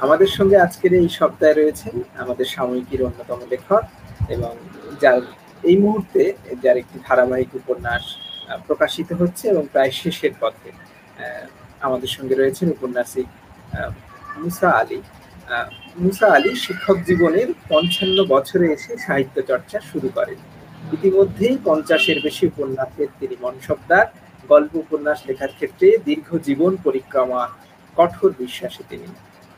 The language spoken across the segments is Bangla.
আমাদের সঙ্গে আজকের এই সপ্তাহে রয়েছেন আমাদের সাময়িকীর অন্যতম লেখক এবং যার এই মুহূর্তে যার একটি ধারাবাহিক উপন্যাস প্রকাশিত হচ্ছে এবং প্রায় শেষের পথে আমাদের সঙ্গে রয়েছেন উপন্যাসিক মুসা আলী। মুসা আলী শিক্ষক জীবনের পঞ্চান্ন বছরে এসে সাহিত্য চর্চা শুরু করেন। ইতিমধ্যেই পঞ্চাশের বেশি উপন্যাসের তিনি মনসবদার। গল্প উপন্যাস লেখার ক্ষেত্রে দীর্ঘ জীবন পরিক্রমা, কঠোর বিশ্বাসী তিনি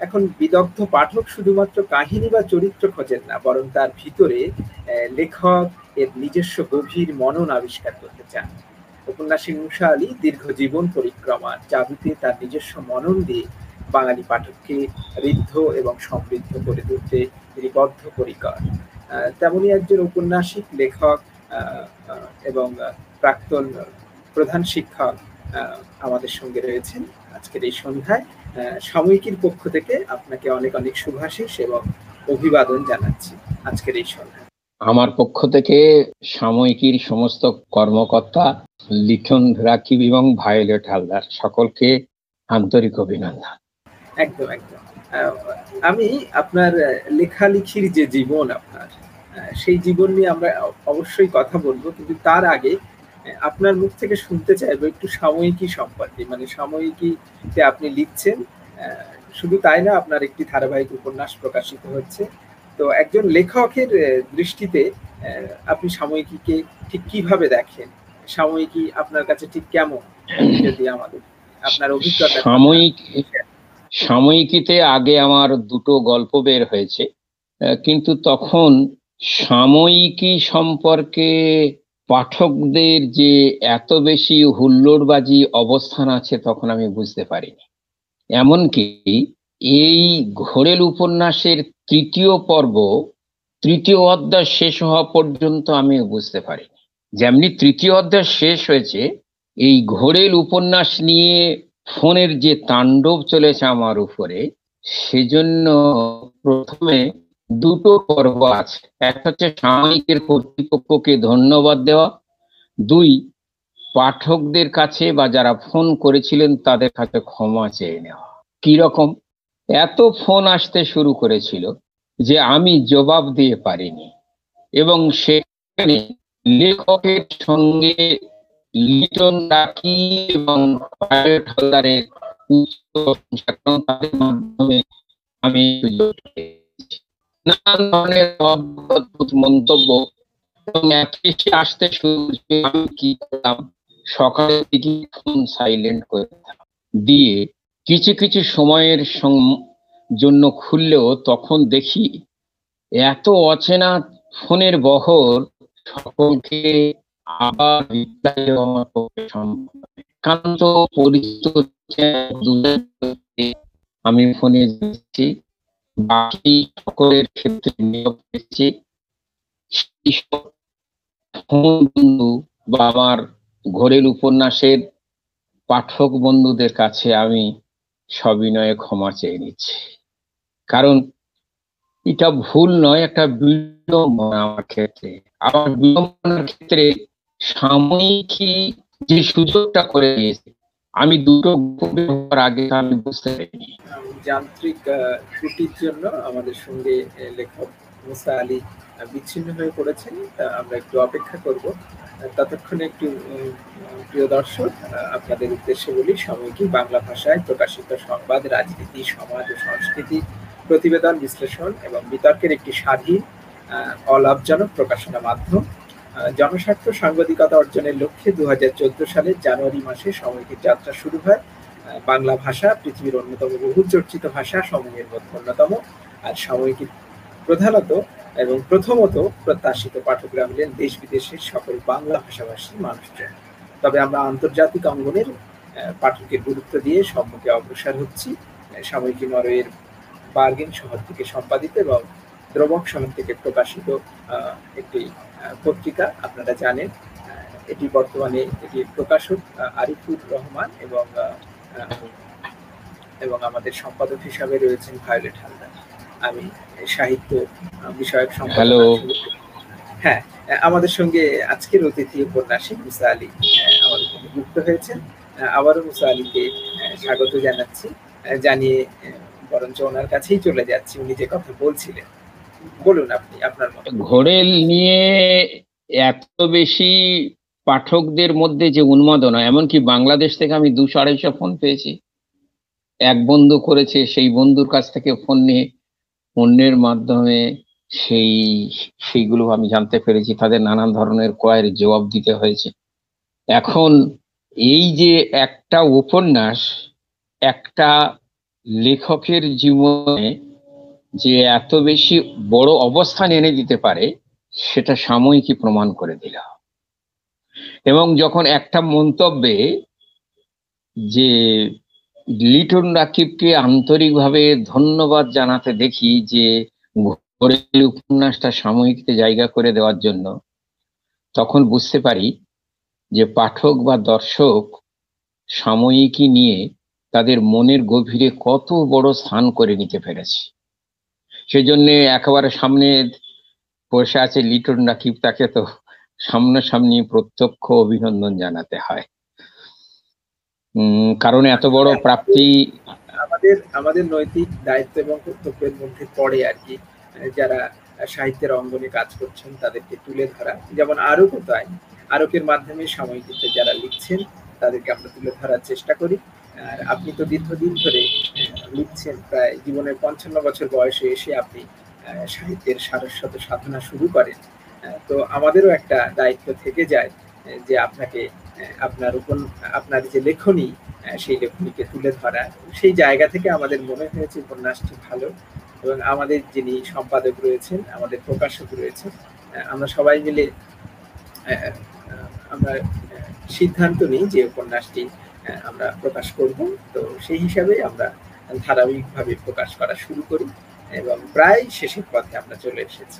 এখন বিদগ্ধ পাঠক শুধুমাত্র কাহিনী বা চরিত্র খোঁজেন না, বরং তার ভিতরে লেখক, এর নিজস্ব গভীর মনন আবিষ্কার করতে চান। উপন্যাসী মুসা আলী দীর্ঘ জীবন পরিক্রমার চাবিতে তার নিজস্ব মনন দিয়ে বাঙালি পাঠককে ঋদ্ধ এবং সমৃদ্ধ করে তুলতে তিনি বদ্ধপরিকর তেমনই একজন উপন্যাসিক লেখক এবং প্রাক্তন প্রধান শিক্ষক আমাদের সঙ্গে রয়েছেন। আজকের এই সন্ধ্যায় সাময়িকীর পক্ষ থেকে আপনাকে অনেক অনেক শুভাশিস এবং অভিবাদন জানাচ্ছি আজকের এই সন্ধ্যায়। আমার পক্ষ থেকে সাময়িকীর সমস্ত কর্মকর্তা লিখন রাকিব এবং ভায়োলেট হালদার সকলকে আন্তরিক অভিনন্দন। একদম একদম। আমি আপনার লেখালেখির যে জীবন আপনার সেই জীবন নিয়ে আমরা অবশ্যই কথা বলব কিন্তু তার আগে আপনার মুখ থেকে শুনতে চাইব একটু সাময়িকী সম্পর্কে মানে সাময়িকীতে আপনি লিখছেন শুধু তাই না, আপনার একটি ধারাবাহিক উপন্যাস প্রকাশিত হচ্ছে। তো একজন লেখকের দৃষ্টিতে আপনি সাময়িকীকে ঠিক কীভাবে দেখেন? সাময়িকী আপনার কাছে ঠিক কেমন? যদি আমাদের আপনার অভিজ্ঞতা সাময়িক সাময়িকীতে আগে আমার দুটো গল্প বের হয়েছে কিন্তু তখন সাময়িকী সম্পর্কে পাঠকদের যে এত বেশি হুল্লোড়বাজি অবস্থান আছে তখন আমি বুঝতে পারিনি। এমনকি এই ঘোরেল উপন্যাসের তৃতীয় পর্ব, তৃতীয় অধ্যায় শেষ হওয়া পর্যন্ত আমি বুঝতে পারিনি। যেমনি তৃতীয় অধ্যায় শেষ হয়েছে, এই ঘোরেল উপন্যাস নিয়ে ফোনের যে তাণ্ডব চলেছে আমার উপরে, সেজন্য প্রথমে দুটো পর্ব আছে। একটা হচ্ছে সাময়িকের কর্তৃপক্ষকে ধন্যবাদ দেওয়া। দুই, পাঠকদের কাছে বা যারা ফোন করেছিলেন তাদের কাছে ক্ষমা চেয়ে নেওয়া। কি রকম? এত ফোন আসতে শুরু করেছিল যে আমি জবাব দিয়ে পারিনি এবং সেখানে লেখকের সঙ্গে লিটন রাখি এবং তাদের মাধ্যমে আমি ধরনের অদ্ভুত মন্তব্য। আসতে শুরু আমি কি করলাম? দিকে ফোন সাইলেন্ট করে দিয়ে কিছু কিছু সময়ের জন্য খুললেও তখন দেখি এত অচেনা ফোনের বহর সকলকে আবার একান্ত পরিচিত আমি ফোনে যাচ্ছি বাকি সকলের ক্ষেত্রে নিয়োগ পেয়েছি। বন্ধু বা আমার ঘরের উপন্যাসের পাঠক বন্ধুদের কাছে আমি সবিনয়ে ক্ষমা চেয়ে নিচ্ছি। কারণ এটা ভুল নয়, একটা বিড়ম্বনা আমার ক্ষেত্রে। আমার বিড়ম্বনার ক্ষেত্রে সাময়িকী যে সুযোগটা করে দিয়েছে, আমি দুটো আগে আমি বুঝতে পারিনি যান্ত্রিক ত্রুটির জন্য আমাদের সঙ্গে লেখক মুসা আলী বিচ্ছিন্ন হয়ে পড়েছেন। তা আমরা একটু অপেক্ষা করব। ততক্ষণে একটু প্রিয় দর্শক আপনাদের উদ্দেশ্যে বলি, সাময়িকী বাংলা ভাষায় প্রকাশিত সংবাদ, রাজনীতি, সমাজ ও সংস্কৃতি প্রতিবেদন বিশ্লেষণ এবং বিতর্কের একটি স্বাধীন অলাভজনক প্রকাশনা মাধ্যম। জনস্বার্থ সাংবাদিকতা অর্জনের লক্ষ্যে দু হাজার চোদ্দ সালের জানুয়ারি মাসে সাময়িকীর যাত্রা শুরু হয়। বাংলা ভাষা পৃথিবীর অন্যতম বহু চর্চিত ভাষা, সমূহের মধ্যে অন্যতম। আর সাময়িকীর প্রধানত এবং প্রথমত প্রত্যাশিত পাঠকরা হলেন দেশ বিদেশের সকল বাংলা ভাষাভাষী মানুষজন। তবে আমরা আন্তর্জাতিক অঙ্গনের পাঠকের গুরুত্ব দিয়ে সম্মুখে অগ্রসর হচ্ছি। সাময়িকী নরওয়ের বার্গেন শহর থেকে সম্পাদিত এবং দ্রবক শহর থেকে প্রকাশিত একটি পত্রিকা, আপনারা জানেন। এটি বর্তমানে এটি প্রকাশক আরিফুর রহমান এবং এবং আমাদের সম্পাদক হিসাবে রয়েছেন ভায়োলেট হালদার। আমি সাহিত্য বিষয়ক হ্যালো হ্যাঁ আমাদের সঙ্গে আজকের অতিথি উপন্যাসী মুসা আলী আমাদের সঙ্গে যুক্ত হয়েছেন। আবারও মুসা আলীকে স্বাগত জানাচ্ছি। জানিয়ে বরঞ্চ ওনার কাছেই চলে যাচ্ছি। উনি যে কথা বলছিলেন বলুন আপনি আপনার মত। ঘোড়েল নিয়ে এত বেশি পাঠকদের মধ্যে যে উন্মাদনা, এমনকি বাংলাদেশ থেকে আমি দুশো আড়াইশো ফোন পেয়েছি। এক বন্ধু করেছে, সেই বন্ধুর কাছ থেকে ফোন নিয়ে অন্যের মাধ্যমে সেই, সেইগুলো আমি জানতে পেরেছি, তাদের নানান ধরনের কয়ের জবাব দিতে হয়েছে। এখন এই যে একটা উপন্যাস, একটা লেখকের জীবনে যে এত বেশি বড় অবস্থান এনে দিতে পারে, সেটা সাময়িকই প্রমাণ করে দিল এবং যখন একটা মন্তব্যে যে লিটন রাকিবকে আন্তরিকভাবে ধন্যবাদ জানাতে দেখি যে ঘোরেল উপন্যাসটা সাময়িকতে জায়গা করে দেওয়ার জন্য, তখন বুঝতে পারি যে পাঠক বা দর্শক সাময়িকী নিয়ে তাদের মনের গভীরে কত বড় স্থান করে নিতে পেরেছে। সেজন্য একেবারে সামনে বসে আছে লিটন রাকিব, তাকে তো সামনাসামনি প্রত্যক্ষ অভিনন্দন জানাতে হয়। উম কারণ এত বড় প্রাপ্তি আমাদের আমাদের নৈতিক দায়িত্ব এবং কর্তব্যের মধ্যে পড়ে আর কি। যারা সাহিত্যের অঙ্গনে কাজ করছেন তাদেরকে তুলে ধরা। যেমন আরও তাই আরকের মাধ্যমে সাময়িকীতে যারা লিখছেন তাদেরকে আমরা তুলে ধরার চেষ্টা করি। আর আপনি তো দীর্ঘদিন ধরে লিখছেন। প্রায় জীবনের পঞ্চান্ন বছর বয়সে এসে আপনি সাহিত্যের সারস্বত সাধনা শুরু করেন। তো আমাদেরও একটা দায়িত্ব থেকে যায় যে আপনাকে আপনার উপর, আপনার যে লেখনী সেই লেখনীকে তুলে ধরা। সেই জায়গা থেকে আমাদের মনে হয়েছে উপন্যাসটি ভালো এবং আমাদের যিনি সম্পাদক রয়েছেন, আমাদের প্রকাশক রয়েছেন আমরা সবাই মিলে আমরা সিদ্ধান্ত নিই যে উপন্যাসটি আমরা প্রকাশ করব। তো সেই হিসাবে আমরা ধারাবাহিকভাবে প্রকাশ করা শুরু করি এবং প্রায় শেষের পথে আমরা চলে এসেছি।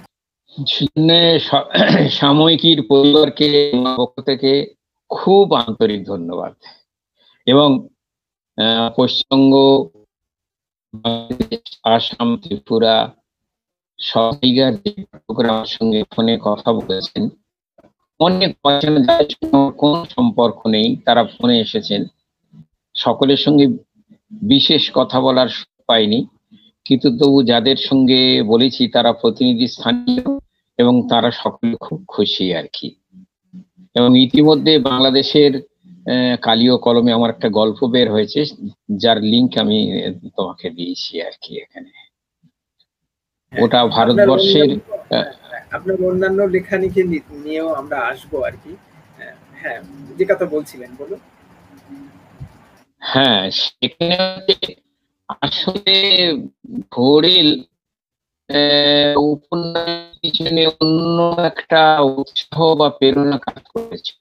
সাময়িকীর পরিবারকে পক্ষ থেকে খুব আন্তরিক ধন্যবাদ। এবং পশ্চিমবঙ্গ আসাম, ত্রিপুরা সঙ্গে ফোনে কথা বলেছেন, অনেক কোনো সম্পর্ক নেই, তারা ফোনে এসেছেন। সকলের সঙ্গে বিশেষ কথা বলার পাইনি, কিন্তু তবু যাদের সঙ্গে বলেছি তারা প্রতিনিধি স্থানীয় এবং তারা সকলে খুব খুশি আর কি। এবং ইতিমধ্যে বাংলাদেশের কালীয় কলমে আমার একটা গল্প বের হয়েছে যার লিঙ্ক আমি তোমাকে দিয়েছি আর কি এখানে। ওটা ভারতবর্ষের আপনার অন্যান্য লেখানিকে নিয়েও আমরা আসব আর কি। হ্যাঁ যে কথা বলছিলেন বলুন। হ্যাঁ সেখানে আসলে ঘোরেল উপন্যাস পিছনে অন্য একটা উৎসাহ বা প্রেরণা কাজ করেছে।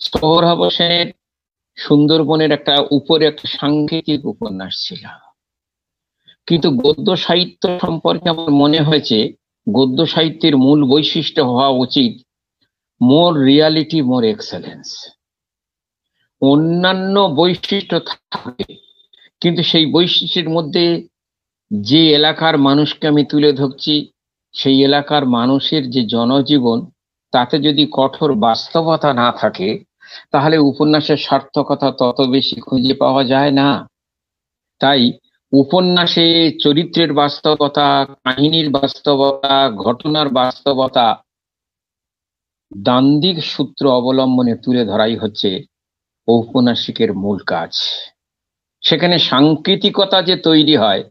সোহরাব হোসেনের সুন্দরবনের একটা উপরে একটা সাংকেতিক উপন্যাস ছিল। কিন্তু গদ্য সাহিত্য সম্পর্কে আমার মনে হয়েছে, গদ্য সাহিত্যের মূল বৈশিষ্ট্য হওয়া উচিত মোর রিয়ালিটি, মোর এক্সেলেন্স। অন্যান্য বৈশিষ্ট্য থাকে কিন্তু সেই বৈশিষ্ট্যের মধ্যে যে এলাকার মানুষকে আমি তুলে ধরছি, সেই এলাকার মানুষের যে জনজীবন, তাতে যদি কঠোর বাস্তবতা না থাকে, তাহলে উপন্যাসের সার্থকতা তত বেশি খুঁজে পাওয়া যায় না। তাই উপন্যাসে চরিত্রের বাস্তবতা, কাহিনীর বাস্তবতা, ঘটনার বাস্তবতা দান্দিক সূত্র অবলম্বনে তুলে ধরাই হচ্ছে ঔপন্যাসিকের মূল কাজ। সেখানে সাংকেতিকতা যে তৈরি হয়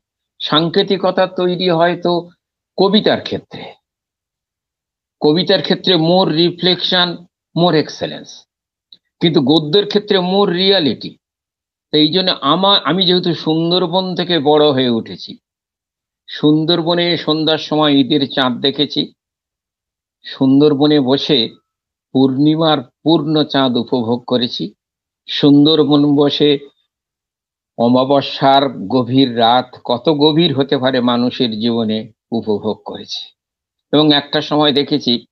সাংকেতিকতা তৈরি হয় তো কবিতার ক্ষেত্রে। কবিতার ক্ষেত্রে মোর রিফ্লেকশন মোর এক্সেলেন্স কিন্তু গদ্যের ক্ষেত্রে মোর রিয়ালিটি এই জন্য আমার, আমি যেহেতু সুন্দরবন থেকে বড় হয়ে উঠেছি, সুন্দরবনে সন্ধ্যার সময় ঈদের চাঁদ দেখেছি, সুন্দরবনে বসে পূর্ণিমার পূর্ণ চাঁদ উপভোগ করেছি, সুন্দরবন বসে অমাবস্যার গভীর রাত কত গভীর হতে পারে মানুষের জীবনে উপভোগ করেছে। এবং একটা সময় দেখেছি,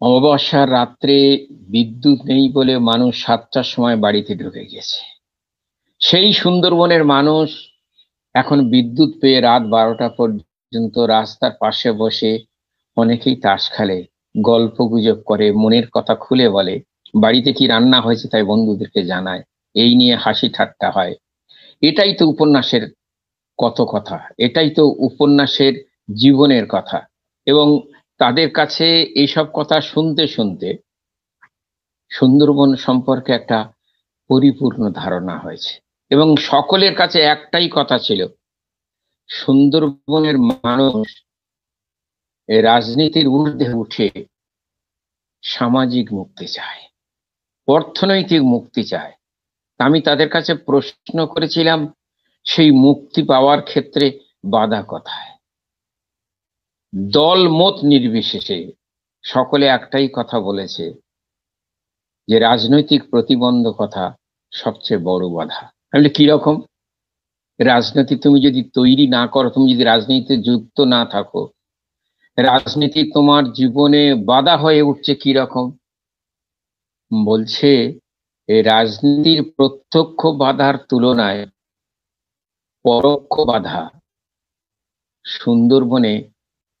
অমাবস্যার রাত্রে বিদ্যুৎ নেই বলে মানুষ সাতটার সময় বাড়িতে ঢুকে গেছে। সেই সুন্দরবনের মানুষ এখন বিদ্যুৎ পেয়ে রাত বারোটা পর্যন্ত রাস্তার পাশে বসে অনেকেই তাস খেলে, গল্প গুজব করে, মনের কথা খুলে বলে, বাড়িতে কি রান্না হয়েছে তাই বন্ধুদেরকে জানায়। এই নিয়ে হাসি ঠাট্টা হয়। এটাই তো উপন্যাসের কত কথা, এটাই তো উপন্যাসের জীবনের কথা। এবং তাদের কাছে এইসব কথা শুনতে শুনতে সুন্দরবন সম্পর্কে একটা পরিপূর্ণ ধারণা হয়েছে। এবং সকলের কাছে একটাই কথা ছিল, সুন্দরবনের মানুষ রাজনীতির ঊর্ধ্বে উঠে সামাজিক মুক্তি চায়, অর্থনৈতিক মুক্তি চায়। আমি তাদের কাছে প্রশ্ন করেছিলাম, সেই মুক্তি পাওয়ার ক্ষেত্রে বাধা কোথায়? দল মত নির্বিশেষে সকলে একটাই কথা বলেছে, যে রাজনৈতিক প্রতিবন্ধকতা সবচেয়ে বড় বাধা। আমি কি রকম? রাজনীতি তুমি যদি তৈরি না করো, তুমি যদি রাজনীতিতে যুক্ত না থাকো, রাজনীতি তোমার জীবনে বাধা হয়ে উঠছে কি রকম? বলছে এই রাজনীতির প্রত্যক্ষ বাধার তুলনায় পরোক্ষ বাধা সুন্দরবনে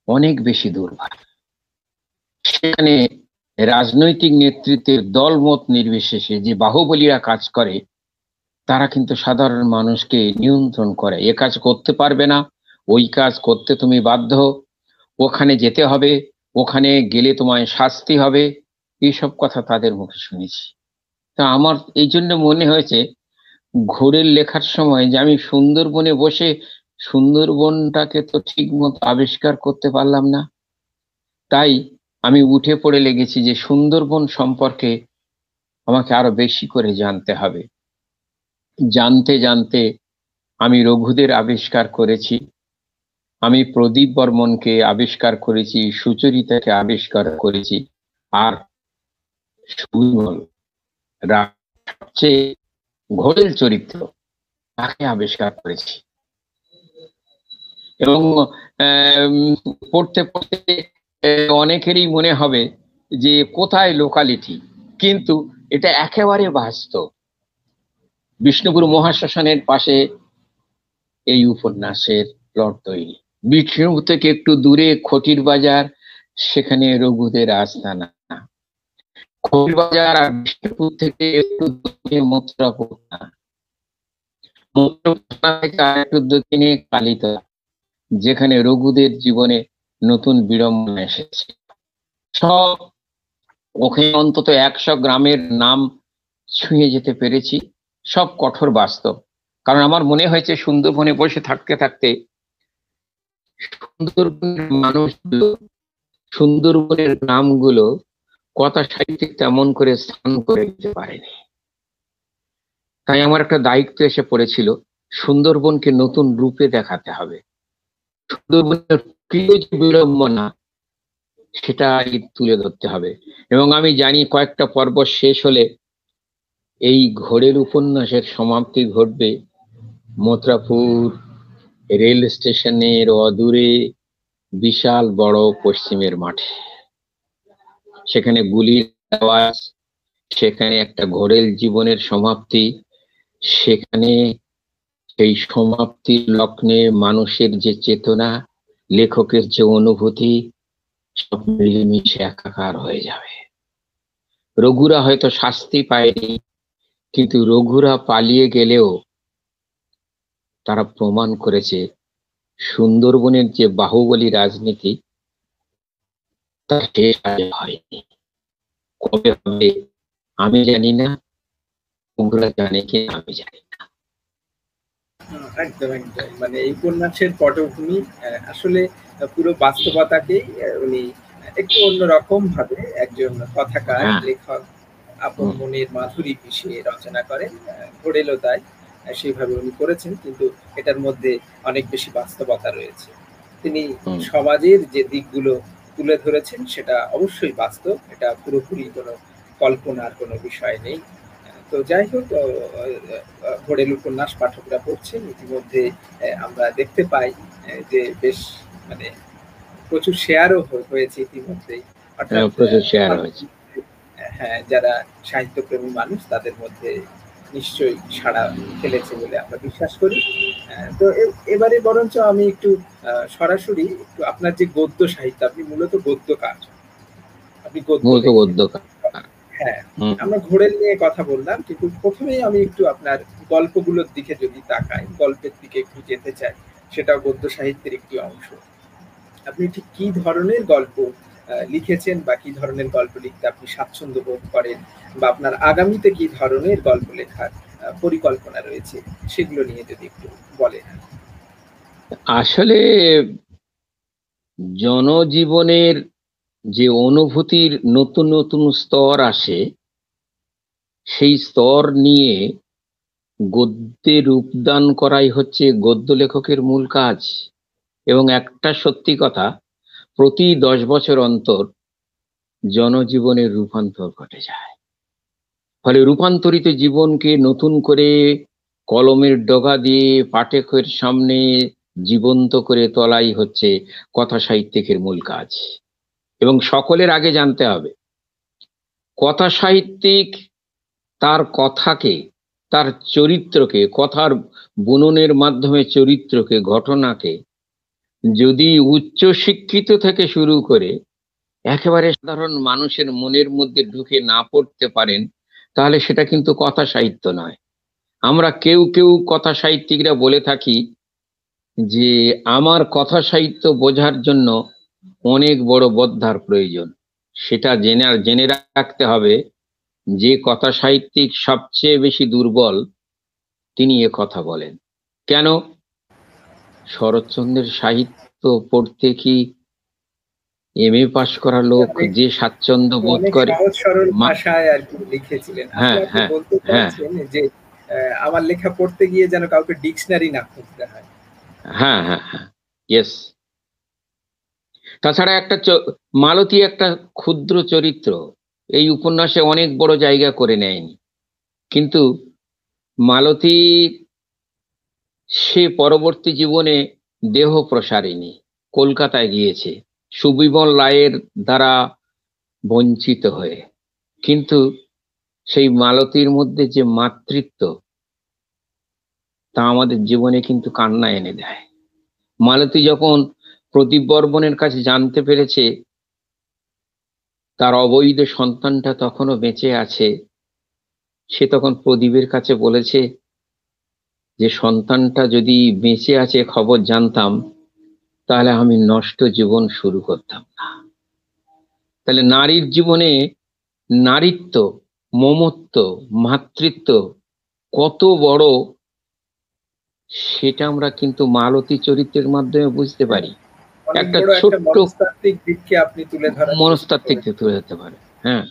অনেক বেশি দুর্বার সেখানে রাজনৈতিক নেতৃত্বের দলমত নির্বিশেষে যে বাহুবলীরা কাজ করে, তারা কিন্তু সাধারণ মানুষকে নিয়ন্ত্রণ করে। এ কাজ করতে পারবে না, ওই কাজ করতে তুমি বাধ্য, ওখানে যেতে হবে, ওখানে গেলে তোমায় শাস্তি হবে এইসব কথা তাদের মুখে শুনেছি। তা আমার এই জন্য মনে হয়েছে, ঘোরের লেখার সময় যে আমি সুন্দরবনে বসে সুন্দরবনটাকে তো ঠিক মতো আবিষ্কার করতে পারলাম না। তাই আমি উঠে পড়ে লেগেছি যে সুন্দরবন সম্পর্কে আমাকে আরও বেশি করে জানতে হবে। জানতে জানতে আমি রঘুদের আবিষ্কার করেছি, আমি প্রদীপ বর্মনকে আবিষ্কার করেছি, সুচরিতাকে আবিষ্কার করেছি, আর সুবিমল সবচেয়ে ঘোরেল চরিত্র তাকে আবিষ্কার করেছি। এবং পড়তে পড়তে অনেকেরই মনে হবে যে কোথায় লোকালিটি কিন্তু এটা একেবারে বাস্তব। বিষ্ণুপুর মহাশ্মশানের পাশে এই উপন্যাসের প্লট তৈরি। বিষ্ণুপুর থেকে একটু দূরে খটির বাজার সেখানে রঘুদের আস্তানা। আর বিষ্ণুপুর থেকে একটু দক্ষিণে মথুরাপুর থেকে আর একটু দক্ষিণে কালিতলা, যেখানে রঘুদের জীবনে নতুন বিড়ম্বনা এসেছে। সব ওখানে অন্তত একশো গ্রামের নাম ছুঁয়ে যেতে পেরেছি, সব কঠোর বাস্তব। কারণ আমার মনে হয়েছে সুন্দরবনে বসে থাকতে থাকতে সুন্দরবনের মানুষগুলো, সুন্দরবনের নামগুলো কথা সাহিত্যে তেমন করে স্থান করে দিতে পারেনি। তাই আমার একটা দায়িত্ব এসে পড়েছিল, সুন্দরবনকে নতুন রূপে দেখাতে হবে। সুন্দরবনের প্রিয় যে বিড়ম্বনা, সেটা তুলে ধরতে হবে। এবং আমি জানি কয়েকটা পর্ব শেষ হলে এই ঘোরের উপন্যাসের সমাপ্তি ঘটবে মথুরাপুর রেল স্টেশনের অদূরে বিশাল বড় পশ্চিমের মাঠে। সেখানে গুলির আওয়াজ, সেখানে একটা ঘোরেল জীবনের সমাপ্তি, সেখানে সেই সমাপ্তির লগ্নে মানুষের যে চেতনা, লেখকের যে অনুভূতি, সব মিলেমিশে একাকার হয়ে যাবে। রঘুরা হয়তো শাস্তি পায়নি, কিন্তু রঘুরা পালিয়ে গেলেও তারা প্রমাণ করেছে সুন্দরবনের যে বাহুবলী রাজনীতি তা শেষ আগে হয়নি। কবে হবে আমি জানি না। রঘুরা জানে কি আমি জানি না। একদম একদম। মানে এই উপন্যাসের পটভূমি আসলে পুরো বাস্তবতাকেই উনি একটু অন্যরকম ভাবে একজন কথাকার লেখক আপন মনের মাধুরী পিছিয়ে রচনা করেন ঘোরেলো তাই সেইভাবে উনি করেছেন কিন্তু এটার মধ্যে অনেক বেশি বাস্তবতা রয়েছে। তিনি সমাজের যে দিকগুলো তুলে ধরেছেন সেটা অবশ্যই বাস্তব এটা পুরোপুরি কোনো কল্পনার কোনো বিষয় নেই। তো যাই হোক ঘোড়েল উপন্যাস পাঠকরা পড়ছেন ইতিমধ্যে আমরা দেখতে পাই যে বেশ মানে প্রচুর শেয়ারও হয়েছে ইতিমধ্যেই। হ্যাঁ যারা সাহিত্যপ্রেমী মানুষ তাদের মধ্যে নিশ্চয়ই সাড়া ফেলেছে বলে আমরা বিশ্বাস করি। তো এবারে বরঞ্চ আমি একটু সরাসরি একটু আপনার যে গদ্য সাহিত্য আপনি মূলত গদ্যকার আপনি গদ্য গদ্যকার হ্যাঁ আমরা ঘোড়েল নিয়ে কথা বললাম কিন্তু প্রথমেই আমি একটু আপনার গল্পগুলোর দিকে যদি তাকাই গল্পের দিকে একটু যেতে চাই সেটা গদ্য সাহিত্যের একটি অংশ। আপনি ঠিক কি ধরনের গল্প লিখেছেন বা কি ধরনের গল্প লিখতে আপনি স্বাচ্ছন্দ্য বোধ করেন বা আপনার আগামীতে কি ধরনের গল্প লেখার পরিকল্পনা রয়েছে সেগুলো নিয়ে যদি একটু বলেন। আসলে জনজীবনের যে অনুভূতির নতুন নতুন স্তর আসে, সেই স্তর নিয়ে গদ্যে রূপদান করাই হচ্ছে গদ্য লেখকের মূল কাজ। এবং একটা সত্যি কথা প্রতি দশ বছর অন্তর জনজীবনের রূপান্তর ঘটে যায়। ফলে রূপান্তরিত জীবনকে নতুন করে কলমের ডগা দিয়ে পাঠকের সামনে জীবন্ত করে তোলাই হচ্ছে কথা সাহিত্যিকের মূল কাজ। এবং সকলের আগে জানতে হবে, কথা সাহিত্যিক তার কথাকে, তার চরিত্রকে, কথার বুননের মাধ্যমে চরিত্রকে, ঘটনাকে যদি উচ্চ শিক্ষিত থেকে শুরু করে একেবারে সাধারণ মানুষের মনের মধ্যে ঢুকে না পড়তে পারেন, তাহলে সেটা কিন্তু কথা সাহিত্য নয়। আমরা কেউ কেউ কথা সাহিত্যিকরা বলে থাকি যে, আমার কথা সাহিত্য বোঝার জন্য অনেক বড় বদ্ধার প্রয়োজন। সেটা জেনে জেনে রাখতে হবে যে, কথা সাহিত্যিক সবচেয়ে বেশি দুর্বল তিনি এ কথা বলেন। কেন? শরৎচন্দ্রের সাহিত্য পড়তে কি এম এ পাশ করা লোক যে স্বাচ্ছন্দ্য বোধ করে? ভাষায় আর কি লিখেছিলেন। হ্যাঁ হ্যাঁ হ্যাঁ। যে আমার লেখা পড়তে গিয়ে যেন কাউকে ডিকশনারি না খুঁজতে হয়। হ্যাঁ হ্যাঁ হ্যাঁ। ইয়েস তাছাড়া একটা মালতী একটা ক্ষুদ্র চরিত্র। এই উপন্যাসে অনেক বড় জায়গা করে নেয়নি। কিন্তু মালতী সে পরবর্তী জীবনে দেহ প্রসারিণী। কলকাতায় গিয়েছে। সুবিমল রায়ের দ্বারা বঞ্চিত হয়ে। কিন্তু সেই মালতীর মধ্যে যে মাতৃত্ব, তা আমাদের জীবনে কিন্তু কান্না এনে দেয়। মালতী যখন প্রদীপ বর্মনের কাছে জানতে পেরেছে, তার অবৈধ সন্তানটা তখনও বেঁচে আছে, সে তখন প্রদীপের কাছে বলেছে যে সন্তানটা যদি বেঁচে আছে খবর জানতাম তাহলে আমি নষ্ট জীবন শুরু করতাম না। তাহলে নারীর জীবনে নারীত্ব মমত্ব মাতৃত্ব কত বড় সেটা আমরা কিন্তু মালতী চরিত্রের মাধ্যমে বুঝতে পারি। একটা ছোট্ট মনস্তাত্ত্বিক মনস্তাত্ত্বিক তুলে ধরতে পারে হ্যাঁ।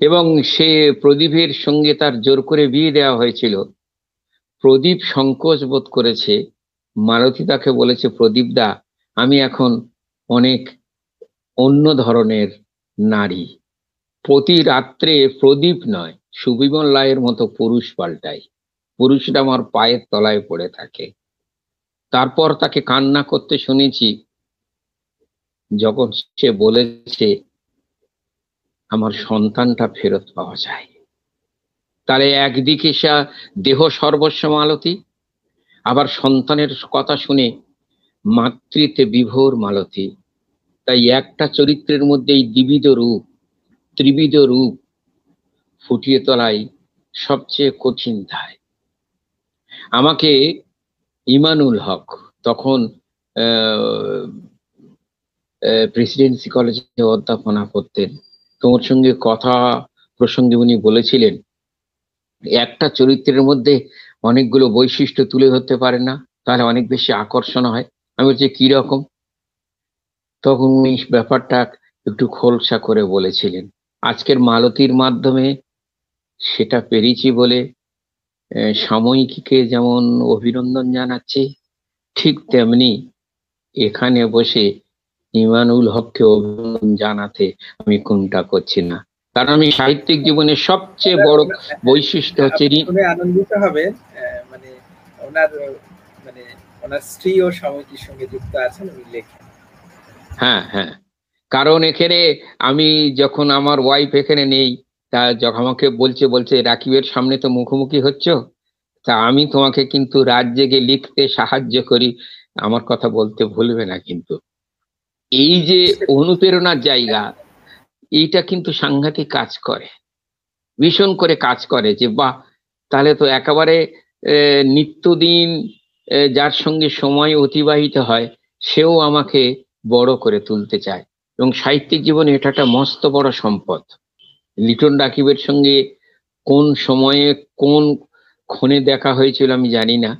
এবং সে প্রদীপের সঙ্গে তার জোর করে বিয়ে দেওয়া হয়েছিল। প্রদীপ সংকোচ বোধ করেছে। মালতী তাকে বলেছে, প্রদীপ দা, আমি এখন অনেক অন্য ধরনের নারী। প্রতি রাত্রে প্রদীপ নয়, সুবিমল রায়ের মতো পুরুষ পাল্টাই। পুরুষরা আমার পায়ের তলায় পড়ে থাকে। তারপর তাকে কান্না করতে শুনেছি, যখন সে বলেছে, আমার সন্তানটা ফেরত পাওয়া যায়। তাহলে একদিকে সে দেহ সর্বস্ব মালতী আবার সন্তানের কথা শুনে মাতৃতে বিভোর মালতী। তাই একটা চরিত্রের মধ্যেই দ্বিবিধ রূপ, ত্রিবিধ রূপ ফুটিয়ে তোলাই সবচেয়ে কঠিন ধায়। আমাকে ইমানুল হক তখন প্রেসিডেন্সি কলেজে অধ্যাপনা করতেন। তোমার সঙ্গে কথা প্রসঙ্গে উনি বলেছিলেন একটা চরিত্রের মধ্যে অনেকগুলো বৈশিষ্ট্য তুলে ধরতে পারে না, তাহলে অনেক বেশি আকর্ষণ হয়। আমি বলছি, কি রকম? তখন উনি ব্যাপারটা একটু খোলসা করে বলেছিলেন, আজকের মালতীর মাধ্যমে সেটা পেরেছি বলে সাময়িকীকে যেমন অভিনন্দন জানাচ্ছি, ঠিক তেমনি এখানে বসে ইমানুল হককে অভিনন্দন জানাতে আমি কোনটা করছি না। কারণ আমি সাহিত্যিক জীবনের সবচেয়ে বড় বৈশিষ্ট্য হচ্ছে আনন্দিত হবে মানে ওনার মানে ওনার স্ত্রী ও সাময়িকীর সঙ্গে যুক্ত আছেন উনি লেখেন। হ্যাঁ হ্যাঁ। কারণ এখানে আমি যখন আমার ওয়াইফ এখানে নেই তা যখন আমাকে বলছে বলছে রাকিবের সামনে তো মুখোমুখি হচ্ছ? তা আমি তোমাকে কিন্তু রাত জেগে লিখতে সাহায্য করি। আমার কথা বলতে ভুলবে না কিন্তু। এই যে অনুপ্রেরণার জায়গা এইটা কিন্তু সাংঘাতিক কাজ করে। ভীষণ করে কাজ করে যে, বাহ, তাহলে তো একেবারে নিত্যদিন যার সঙ্গে সময় অতিবাহিত হয়, সেও আমাকে বড় করে তুলতে চায়। এবং সাহিত্যিক জীবনে এটা একটা মস্ত বড় সম্পদ। লিটন রাকিবের সঙ্গে কোন সময়ে কোন ক্ষণে দেখা হয়েছিল আমি জানি না,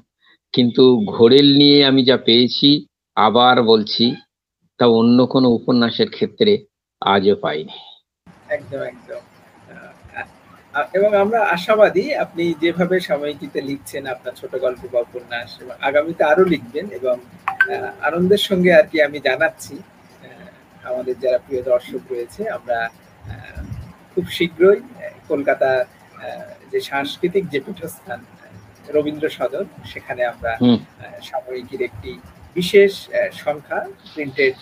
কিন্তু ঘোরেল নিয়ে আমি যা পেয়েছি, আবার বলছি, তা অন্য কোনো উপন্যাসের ক্ষেত্রে আজও পাইনি। একদম একদম। এবং আমরা আশাবাদী আপনি যেভাবে সাময়িকীতে লিখছেন আপনার ছোট গল্প বা উপন্যাস এবং আগামীতে আরও লিখবেন এবং আনন্দের সঙ্গে আর কি আমি জানাচ্ছি আমাদের যারা প্রিয় দর্শক রয়েছে আমরা খুব শীঘ্রই কলকাতা যে সাংস্কৃতিক যে পীঠস্থান রবীন্দ্র সদন সেখানে আমরা সাময়িকীর একটি বিশেষ সংখ্যা প্রিন্টেড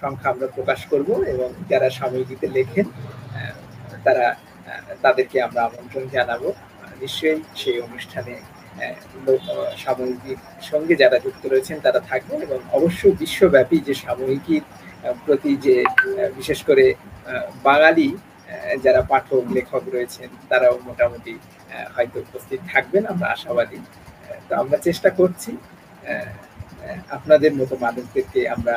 সংখ্যা আমরা প্রকাশ করব এবং যারা সাময়িকীতে লেখেন তারা তাদেরকে আমরা আমন্ত্রণ জানাব। নিশ্চয়ই সেই অনুষ্ঠানে সাময়িকীর সঙ্গে যারা যুক্ত রয়েছেন তারা থাকবেন এবং অবশ্যই বিশ্বব্যাপী যে সাময়িকীর প্রতি যে বিশেষ করে বাঙালি যারা পাঠক, লেখক রয়েছেন, তারাও মোটামুটি হয়তো উপস্থিত থাকবেন। আমরা আশাবাদী তো আমরা চেষ্টা করছি আপনাদের মতো মানুষদেরকে আমরা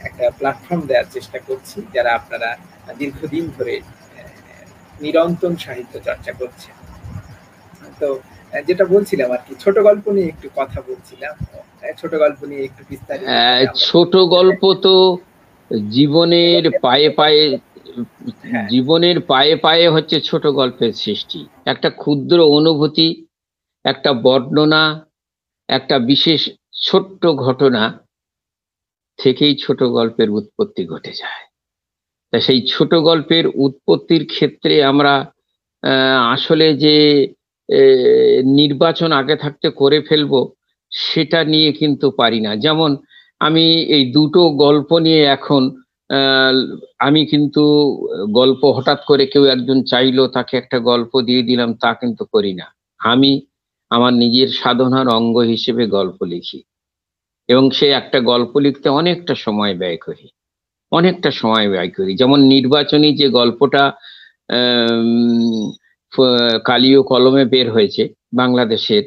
একটা প্ল্যাটফর্ম দেওয়ার চেষ্টা করছি যারা আপনারা দীর্ঘদিন ধরে নিরন্তর সাহিত্য চর্চা করছেন। তো যেটা বলছিলাম আর কি ছোট গল্প নিয়ে একটু কথা বলছিলাম ছোট গল্প নিয়ে একটু বিস্তারিত ছোট গল্প তো জীবনের পায়ে পায়ে হ্যাঁ। জীবনের পায়ে পায়ে হচ্ছে ছোট গল্পের সৃষ্টি। একটা ক্ষুদ্র অনুভূতি একটা বর্ণনা একটা বিশেষ ছোট্ট ঘটনা থেকেই ছোট গল্পের উৎপত্তি ঘটে যায়। তা সেই ছোট গল্পের উৎপত্তির ক্ষেত্রে আমরা আসলে যে নির্বাচন আগে থাকতে করে ফেলব, সেটা নিয়ে কিন্তু পারি না। যেমন আমি এই দুটো গল্প নিয়ে এখন আমি কিন্তু গল্প হঠাৎ করে কেউ একজন চাইলো, তাকে একটা গল্প দিয়ে দিলাম, তা কিন্তু করি না। আমি আমার নিজের সাধনার অঙ্গ হিসেবে গল্প লিখি। এবং সে একটা গল্প লিখতে অনেকটা সময় ব্যয় করি, অনেকটা সময় ব্যয় করি। যেমন নির্বাচনী যে গল্পটা কালীয় কলমে বের হয়েছে বাংলাদেশের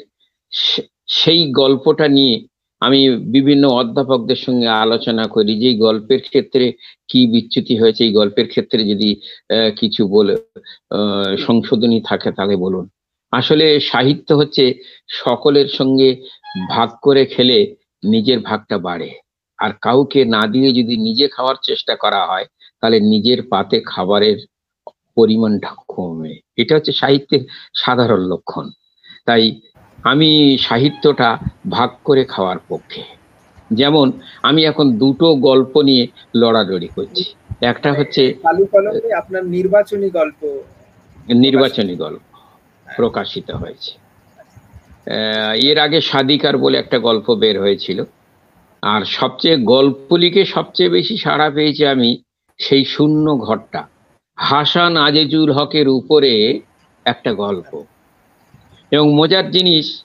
সেই গল্পটা নিয়ে আমি বিভিন্ন অধ্যাপকদের সঙ্গে আলোচনা করি যে গল্পের ক্ষেত্রে কি বিচ্যুতি হয়েছে, এই গল্পের ক্ষেত্রে যদি কিছু বলে সংশোধনী থাকে তাহলে বলুন। আসলে সাহিত্য হচ্ছে সকলের সঙ্গে ভাগ করে খেলে নিজের ভাগটা বাড়ে। আর কাউকে না দিয়ে যদি নিজে খাওয়ার চেষ্টা করা হয় তাহলে নিজের পাতে খাবারের পরিমাণটা কমে। এটা হচ্ছে সাহিত্যের সাধারণ লক্ষণ। তাই আমি সাহিত্যটা ভাগ করে খাওয়ার পক্ষে। যেমন আমি এখন দুটো গল্প নিয়ে লড়ালড়ি করছি। একটা হচ্ছে আপনার নির্বাচনী গল্প নির্বাচনী গল্প প্রকাশিত হয়েছে। এর আগে সাদিকার বলে একটা গল্প বের হয়েছিল। আর সবচেয়ে গল্প লিখে সবচেয়ে বেশি সাড়া পেয়েছি আমি সেই শূন্য ঘরটা, হাসান আজিজুল হকের উপরে একটা গল্প। এবং মজার জিনিস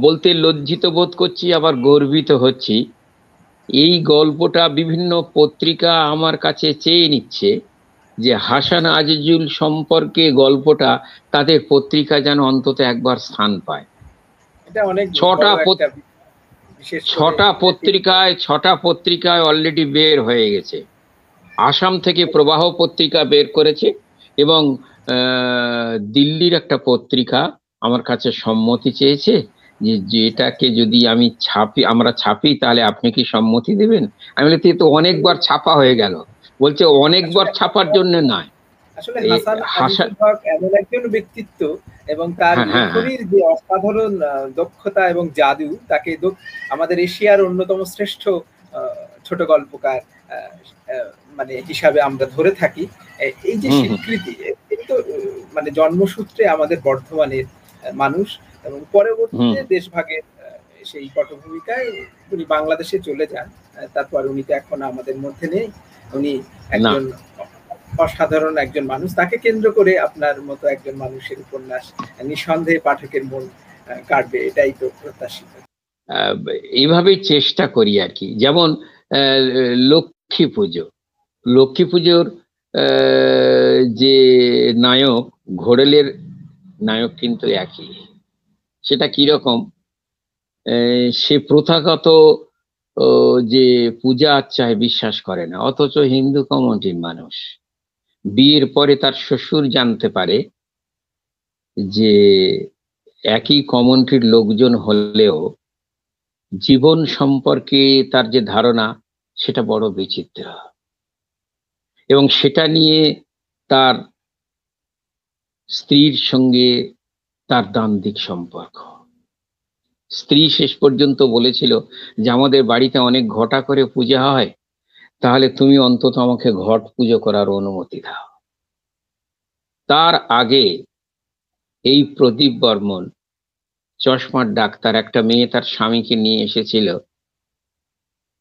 বলতে লজ্জিত বোধ করছি, আবার গর্বিত হচ্ছি, এই গল্পটা বিভিন্ন পত্রিকা আমার কাছে চেয়ে নিচ্ছে যে হাসান আজিজুল সম্পর্কে গল্পটা তাদের পত্রিকা যেন অন্তত একবার স্থান পায়। ছটা ছটা পত্রিকায় ছটা পত্রিকায় অলরেডি বের হয়ে গেছে। আসাম থেকে প্রবাহ পত্রিকা বের করেছে এবং দিল্লির একটা পত্রিকা আমার কাছে সম্মতি চেয়েছে যে যেটাকে যদি আমি ছাপি আমরা ছাপি তাহলে আপনি কি সম্মতি দেবেন? আমি বলি তো অনেকবার ছাপা হয়ে গেল। বলছে অনেকবার ছাপার জন্য নয়। আসলে হাসান এমন একজন ব্যক্তিত্ব এবং তার হ্যাঁ, হ্যাঁ, হ্যাঁ। লেখনীর যে অসাধারণ দক্ষতা এবং জাদু তাকে আমাদের এশিয়ার অন্যতম শ্রেষ্ঠ ছোট গল্পকার মানে হিসাবে আমরা ধরে থাকি। এই যে স্বীকৃতি তো মানে জন্মসূত্রে আমাদের বর্ধমানের মানুষ এবং পরবর্তীতে দেশভাগের সেই পটভূমিকায় উনি বাংলাদেশে চলে যান। তারপর উনি তো এখন আমাদের মধ্যে নেই। উনি একজন অসাধারণ একজন মানুষ। তাকে কেন্দ্র করে আপনার মতো একজন মানুষের উপন্যাস নিঃসন্দেহে পাঠকের মন কাটবে, এটাই তো প্রত্যাশিত। এইভাবেই চেষ্টা করি আর কি। যেমন লক্ষ্মী পুজো। লক্ষ্মী পুজোর যে নায়ক, ঘোড়েলের নায়ক কিন্তু একই। সেটা কীরকম? সে প্রথাগত যে পূজা আচ্ছায় বিশ্বাস করে না, অথচ হিন্দু কমিউনিটির মানুষ। বিয়ের পরে তার শ্বশুর জানতে পারে যে একই কমিউনিটির লোকজন হলেও জীবন সম্পর্কে তার যে ধারণা, সেটা বড় বিচিত্র। এবং সেটা নিয়ে তার স্ত্রীর সঙ্গে তার দান্দিক সম্পর্ক। স্ত্রী শেষ পর্যন্ত বলেছিল যে, আমাদের বাড়িতে অনেক ঘটা করে পূজা হয় তাহলে তুমি অন্তত আমাকে ঘট পুজো করার অনুমতি দাও। তার আগে এই প্রদীপ বর্মন, চশমার ডাক্তার, একটা মেয়ে তার স্বামীকে নিয়ে এসেছিল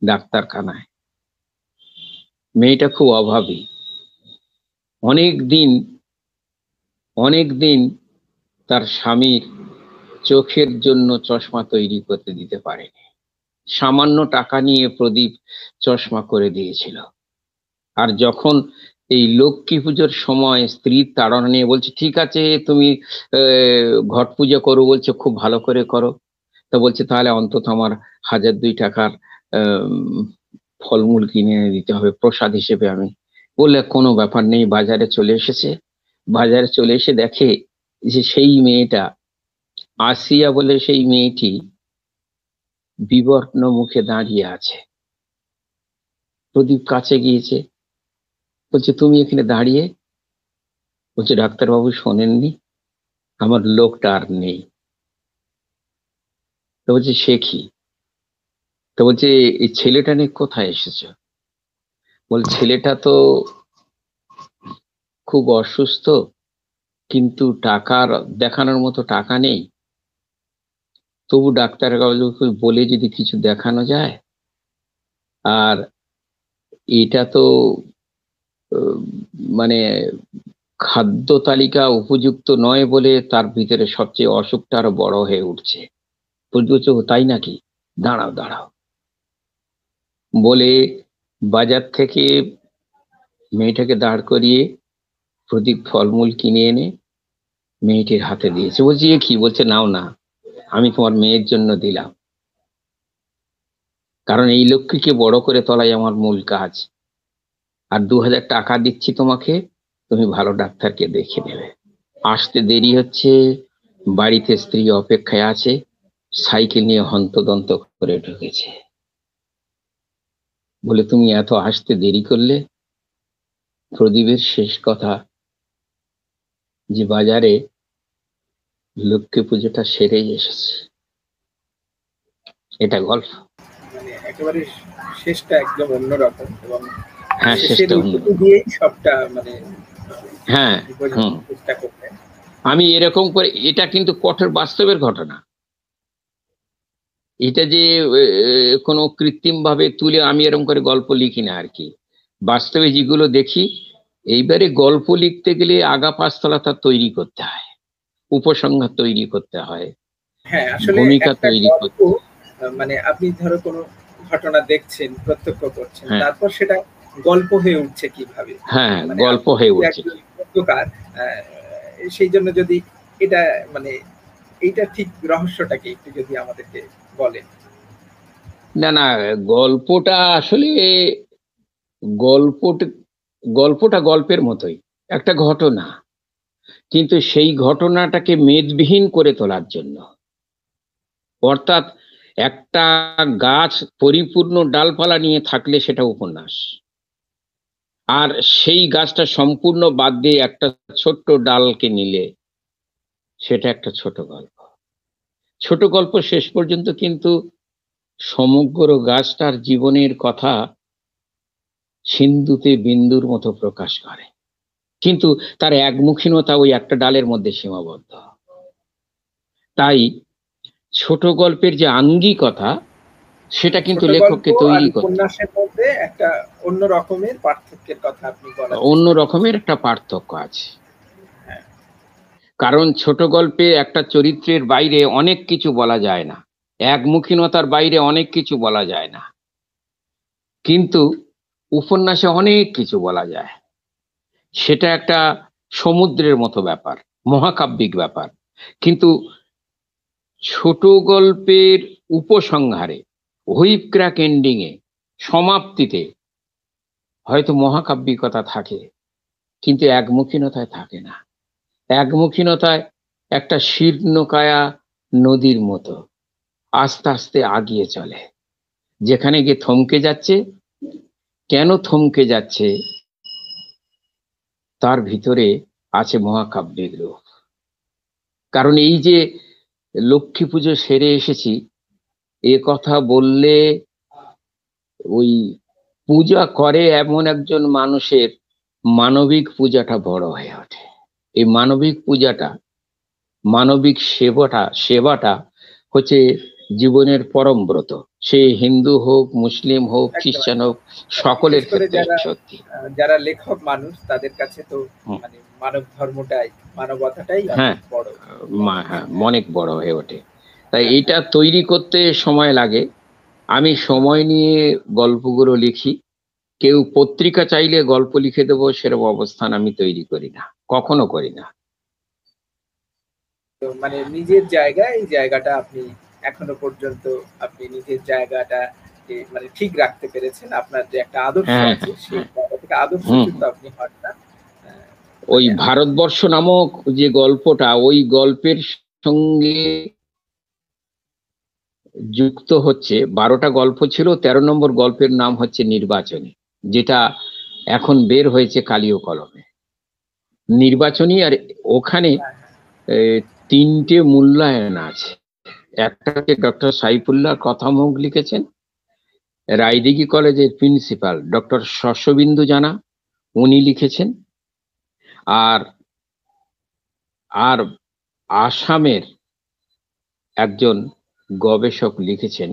ডাক্তারখানায়। মেয়েটা খুব অভাবী। অনেক দিন অনেক দিন তার স্বামীর চোখের জন্য চশমা তৈরি করতে দিতে পারেনি। সামান্য টাকা নিয়ে প্রদীপ চশমা করে দিয়েছিল। আর যখন এই লক্ষ্মী পুজোর সময় স্ত্রীর তাড়না নিয়ে বলছে, ঠিক আছে, তুমি ঘট পুজো করো, বলছে, খুব ভালো করে করো। তা বলছে, তাহলে অন্তত আমার হাজার দুই টাকার ফলমূল কিনে দিতে হবে, প্রসাদ হিসেবে আমি। বললে, কোনো ব্যাপার নেই, বাজারে চলে এসেছে। বাজারে চলে এসে দেখে যে সেই মেয়েটা আসিয়া বলে, সেই মেয়েটি বিবর্ণ মুখে দাঁড়িয়ে আছে। প্রদীপ কাছে গিয়েছে, বলছে, তুমি এখানে দাঁড়িয়ে? বলছে, ডাক্তারবাবু শোনেননি, আমার লোকটা আর নেই। তো বলছে, সে কি? তো বলছে, এই ছেলেটা নিয়ে কোথায় এসেছ? বল, ছেলেটা তো খুব অসুস্থ, কিন্তু টাকার দেখানোর মতো টাকা নেই। তবু ডাক্তার বলে যদি কিছু দেখানো যায়, আর এটা তো মানে খাদ্য তালিকা উপযুক্ত নয় বলে তার ভিতরে সবচেয়ে অসুখটা আরও বড় হয়ে উঠছে। তাই নাকি? দাঁড়াও দাঁড়াও। বলে বাজার থেকে মেয়েটাকে দাঁড় করিয়ে প্রদীপ ফলমূল কিনে এনে মেয়েটির হাতে দিয়েছে। বলছি, এ কি? বলছে, নাও না। আমি তোমার মেয়ের জন্য দিলাম। কারণ এই লক্ষ্মীকে বড় করে তোলাই আমার মূল কাজ। আর দু হাজার টাকা দিচ্ছি তোমাকে, তুমি ভালো ডাক্তারকে দেখে নেবে। আসতে দেরি হচ্ছে, বাড়িতে স্ত্রী অপেক্ষায় আছে, সাইকেল নিয়ে হন্তদন্ত করে ঢুকেছে। বলে, তুমি এত আসতে দেরি করলে? প্রদীপের শেষ কথা, যে বাজারে লক্ষ্মী পুজোটা সেরেই এসেছে। এটা গল্প। মানে একেবারে শেষটা একদম অন্যরকম এবং হ্যাঁ শেষটা দিয়েই সবটা মানে হ্যাঁ আমি এরকম করে এটা কিন্তু কঠোর বাস্তবের ঘটনা। এটা যে কোনো কৃত্রিম ভাবে তুলে আমি এরকম করে গল্প লিখি না আর কি। বাস্তবে যেগুলো দেখি এইবারে গল্প লিখতে গেলে আগা পাঁচতলা তার তৈরি করতে হয়। উপসংহার তৈরি করতে হয় হ্যাঁ আসলে ভূমিকা তৈরি করতে মানে আপনি ধরো কোনো ঘটনা দেখছেন প্রত্যক্ষ করছেন হ্যাঁ। তারপর সেটা গল্প হয়ে উঠছে কীভাবে? হ্যাঁ মানে গল্প হয়ে উঠছে। সেই জন্য যদি এটা মানে এইটা ঠিক রহস্যটা কি একটু যদি আমাদেরকে বলেন। না না গল্পটা আসলে গল্পটা গল্পটা গল্পের মতোই একটা ঘটনা। কিন্তু সেই ঘটনাটাকে মেদবিহীন করে তোলার জন্য। অর্থাৎ একটা গাছ পরিপূর্ণ ডালপালা নিয়ে থাকলে সেটা উপন্যাস। আর সেই গাছটা সম্পূর্ণ বাদ দিয়ে একটা ছোট্ট ডালকে নিলে সেটা একটা ছোট গল্প। ছোট গল্প শেষ পর্যন্ত কিন্তু সমগ্র গাছটার জীবনের কথা সিন্ধুতে বিন্দুর মতো প্রকাশ করে। কিন্তু তার একমুখীনতা ওই একটা ডালের মধ্যে সীমাবদ্ধ। তাই ছোট গল্পের যে আঙ্গিকতা সেটা কিন্তু লেখককে তৈরি করে মধ্যে একটা অন্য রকমের পার্থক্যের কথা আপনি অন্য রকমের একটা পার্থক্য আছে। হ্যাঁ। কারণ ছোট গল্পে একটা চরিত্রের বাইরে অনেক কিছু বলা যায় না। একমুখীনতার বাইরে অনেক কিছু বলা যায় না। কিন্তু উপন্যাসে অনেক কিছু বলা যায়। সেটা একটা সমুদ্রের মতো ব্যাপার, মহাকাব্যিক ব্যাপার। কিন্তু ছোট গল্পের উপসংহারে হুইপ ক্র্যাক এন্ডিংয়ে সমাপ্তিতে হয়তো মহাকাব্যিকতা থাকে, কিন্তু একমুখীনতায় থাকে না। একমুখীনতায় একটা শীর্ণকায়া নদীর মতো আস্তে আস্তে আগিয়ে চলে, যেখানে গিয়ে থমকে যাচ্ছে। কেন থমকে যাচ্ছে? তার ভিতরে আছে মহাকাব্যিক রূপ। কারণ এই যে লক্ষ্মী পুজো সেরে এসেছি, এ কথা বললে ওই পূজা করে এমন একজন মানুষের মানবিক পূজাটা বড় হয়ে ওঠে। এই মানবিক পূজাটা, মানবিক সেবাটা সেবাটা হচ্ছে জীবনের পরম ব্রত। সে হিন্দু হোক মুসলিম হোক খ্রিস্টান হোক সকলের ক্ষেত্রে যারা- সত্যি। যারা লেখক মানুষ তাদের কাছে তো মানে মানব ধর্মটাই মানবতাটাই হ্যাঁ। বড়। হ্যাঁ অনেক বড় হয়ে ওঠে। তাই এটা তৈরি করতে সময় লাগে। আমি সময় নিয়ে গল্পগুলো লিখি। কেউ পত্রিকা চাইলে গল্প লিখে দেবো সেরকম অবস্থান আমি তৈরি করি না। কখনো করি না। মানে নিজের জায়গায় এই জায়গাটা আপনি এখনও পর্যন্ত আপনি নিজের জায়গাটা মানে ঠিক রাখতে পেরেছেন। আপনার যে একটা আদর্শ হ্যাঁ, আছে সেই থেকে আদর্শ কিন্তু আপনি হন না। ওই ভারতবর্ষ নামক যে গল্পটা ওই গল্পের সঙ্গে যুক্ত হচ্ছে বারোটা গল্প ছিল তেরো নম্বর গল্পের নাম হচ্ছে নির্বাচনী যেটা এখন বের হয়েছে কালীয় কলমে। নির্বাচনী আর ওখানে এ, তিনটে মূল্যায়ন আছে। একটা হচ্ছে ডক্টর সাইফুল্লাহ কথামুখ লিখেছেন। রায়দিঘি কলেজের প্রিন্সিপাল ডক্টর শস্যবিন্দু জানা, উনি লিখেছেন। আর আর আসামের একজন গবেষক লিখেছেন,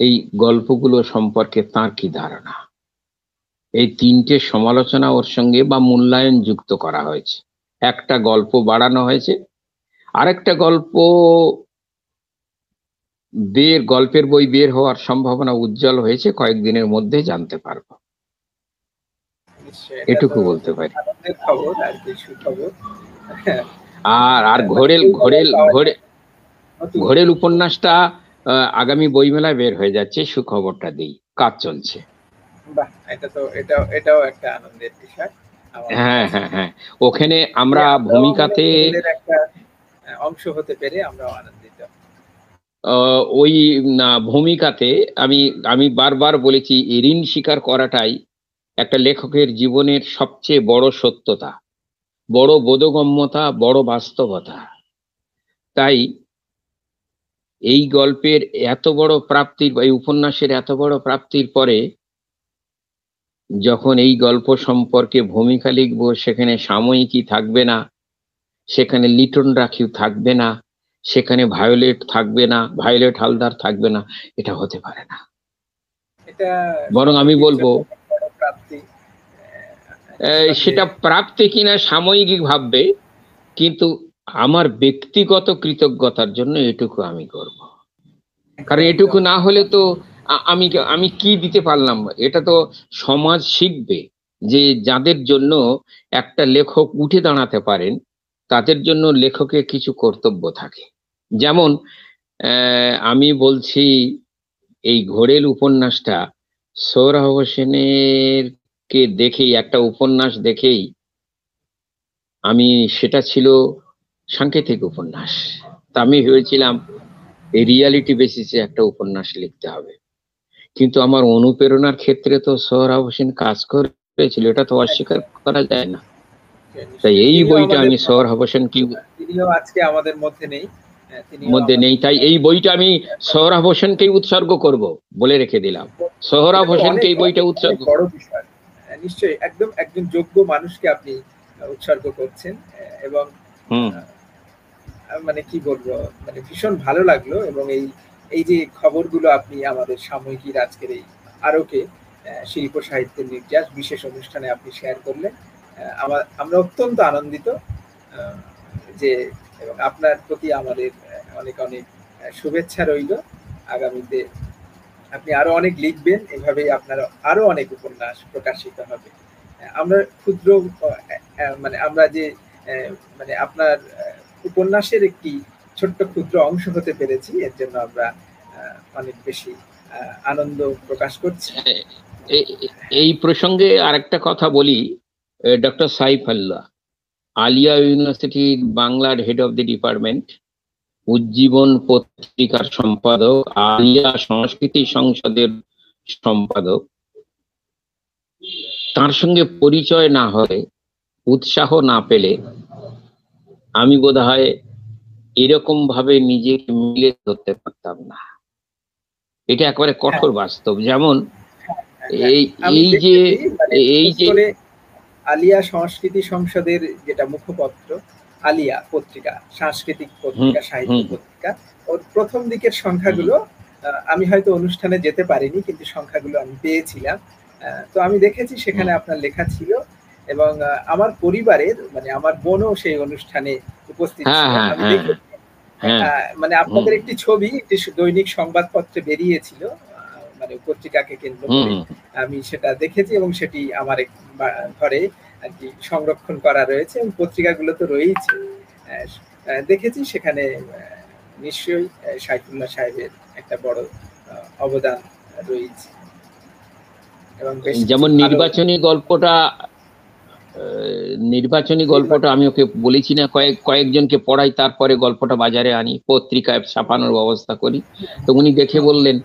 এই গল্পগুলো সম্পর্কে তার কি ধারণা? এই তিনটে সমালোচনা ওর সঙ্গে বা মূল্যায়ন যুক্ত করা হয়েছে। একটা গল্প বাড়ানো হয়েছে, আরেকটা গল্প বের গল্পের বই বের হওয়ার সম্ভাবনা উজ্জ্বল হয়েছে কয়েকদিনের মধ্যে জানতে পারব। এটুকু বলতে পারি। আর আর ঘোরেল ঘোরেল ঘোরে ঘোরেল উপন্যাসটা আগামী বইমেলায় বের হয়ে যাচ্ছে সুখবরটা দিই। কাজ চলছে। এটা তো এটাও এটাও একটা আনন্দের বিষয়। হ্যাঁ হ্যাঁ হ্যাঁ ওখানে আমরা ভূমিকাতে অংশ হতে পেরে আমরাও আনন্দিত। আহ, ওই না, ভূমিকাতে আমি আমি বারবার বলেছি ঋণ স্বীকার করাটাই একটা লেখকের জীবনের সবচেয়ে বড় সত্যতা। বড় বোধগম্যতা বড় বাস্তবতা। তাই এই গল্পের এত বড় প্রাপ্তির বা এই উপন্যাসের এত বড় প্রাপ্তির পরে যখন এই গল্প সম্পর্কে ভূমিকা লিখব সেখানে সাময়িকী থাকবে না সেখানে লিটন রাখিও থাকবে না সেখানে ভায়োলেট থাকবে না ভায়োলেট হালদার থাকবে না এটা হতে পারে না। বরং আমি বলব সেটা প্রাপ্তি কিনা সাময়িক ভাববে কিন্তু আমার ব্যক্তিগত কৃতজ্ঞতার জন্য এটুকু আমি করব। কারণ এটুকু না হলে তো আমি আমি কি দিতে পারলাম? এটা তো সমাজ শিখবে যে যাদের জন্য একটা লেখক উঠে দাঁড়াতে পারেন তাদের জন্য লেখকের কিছু কর্তব্য থাকে। যেমন আহ, আমি বলছি এই ঘোরেল উপন্যাসটা সৌরভ হোসেনের কে দেখেই একটা উপন্যাস দেখেই আমি সেটা ছিল সাংকেতিক উপন্যাস তা আমি ভেবেছিলাম এই রিয়ালিটি বেসিসে একটা উপন্যাস লিখতে হবে কিন্তু আমার অনুপ্রেরণার ক্ষেত্রে তো সোহরাব হোসেন কাজ করেছিল এটা তো অস্বীকার করা যায় না তাই এই বইটা আমি সোহরাব হোসেন কি আজকে আমাদের মধ্যে নেই হ্যাঁ, মধ্যে নেই তাই এই বইটা আমি সোহরাব হোসেনকেই উৎসর্গ করব বলে রেখে দিলাম। সোহরাব হোসেনকে এই বইটা উৎসর্গ বড় বিষয়। হ্যাঁ, নিশ্চয়ই একদম একজন যোগ্য মানুষকে আপনি উৎসর্গ করছেন এবং মানে কি বলব মানে ভীষণ ভালো লাগল এবং এই এই যে খবরগুলো আপনি আমাদের সাময়িকীর আজকের এই আরোকে শিল্প সাহিত্যের নির্যাস বিশেষ অনুষ্ঠানে আপনি শেয়ার করলেন আমার আমরা অত্যন্ত আনন্দিত যে এবং আপনার প্রতি আমাদের অনেক অনেক শুভেচ্ছা রইল। আগামীতে আপনি আরও অনেক লিখবেন, এভাবেই আপনার আরও অনেক উপন্যাস প্রকাশিত হবে। আমরা ক্ষুদ্র মানে আমরা যে মানে আপনার উপন্যাসের একটি ছোট্ট ক্ষুদ্র অংশ হতে পেরেছি, এর জন্য আমরা অনেক বেশি আনন্দ প্রকাশ করছি। এই প্রসঙ্গে আরেকটা কথা বলি ডক্টর সাইফ আল্লাহ। আলিয়া ইউনিভার্সিটির বাংলার head of the department Ujjiban পত্রিকার সম্পাদক, আলিয়া সংস্কৃতি সংসদের সম্পাদক তার সঙ্গে পরিচয় না হলে, উৎসাহ না পেলে, আমি বোধ হয় এরকম ভাবে নিজেকে মিলে ধরতে পারতাম না এটা একেবারে কঠোর। বাস্তব যেমন, এই এই যে এই যে আলিয়া সংস্কৃতি সংসদের যেটা মুখপত্র আলিয়া পত্রিকা সাংস্কৃতিক পত্রিকা সাহিত্য পত্রিকা ওর প্রথম দিকের সংখ্যাগুলো আমি হয়তো অনুষ্ঠানে যেতে পারিনি কিন্তু সংখ্যাগুলো আমি পেয়েছিলাম। তো আমি দেখেছি সেখানে আপনার লেখা ছিল এবং আমার পরিবারের মানে আমার বোনও সেই অনুষ্ঠানে উপস্থিত হ্যাঁ, ছিল হ্যাঁ, আমি হ্যাঁ। মানে আপনাদের একটি ছবি একটি দৈনিক সংবাদপত্রে বেরিয়েছিল মানে পত্রিকাকে কেন্দ্র করে আমি সেটা দেখেছি এবং সেটি আমার ঘরে আর কি সংরক্ষণ করা রয়েছে এবং পত্রিকাগুলো তো রয়েছে দেখেছি সেখানে নিশ্চয়ই সাইফুল্লাহ সাহেবের একটা বড় অবদান রয়েছে যেমন নির্বাচনী গল্পটা নির্বাচনী গল্পটা আমি ওকে বলেছি না কয়েক কয়েকজনকে পড়াই তারপরে গল্পটা বাজারে আনি পত্রিকায় ছাপানোর ব্যবস্থা করি। তো উনি দেখে বললেন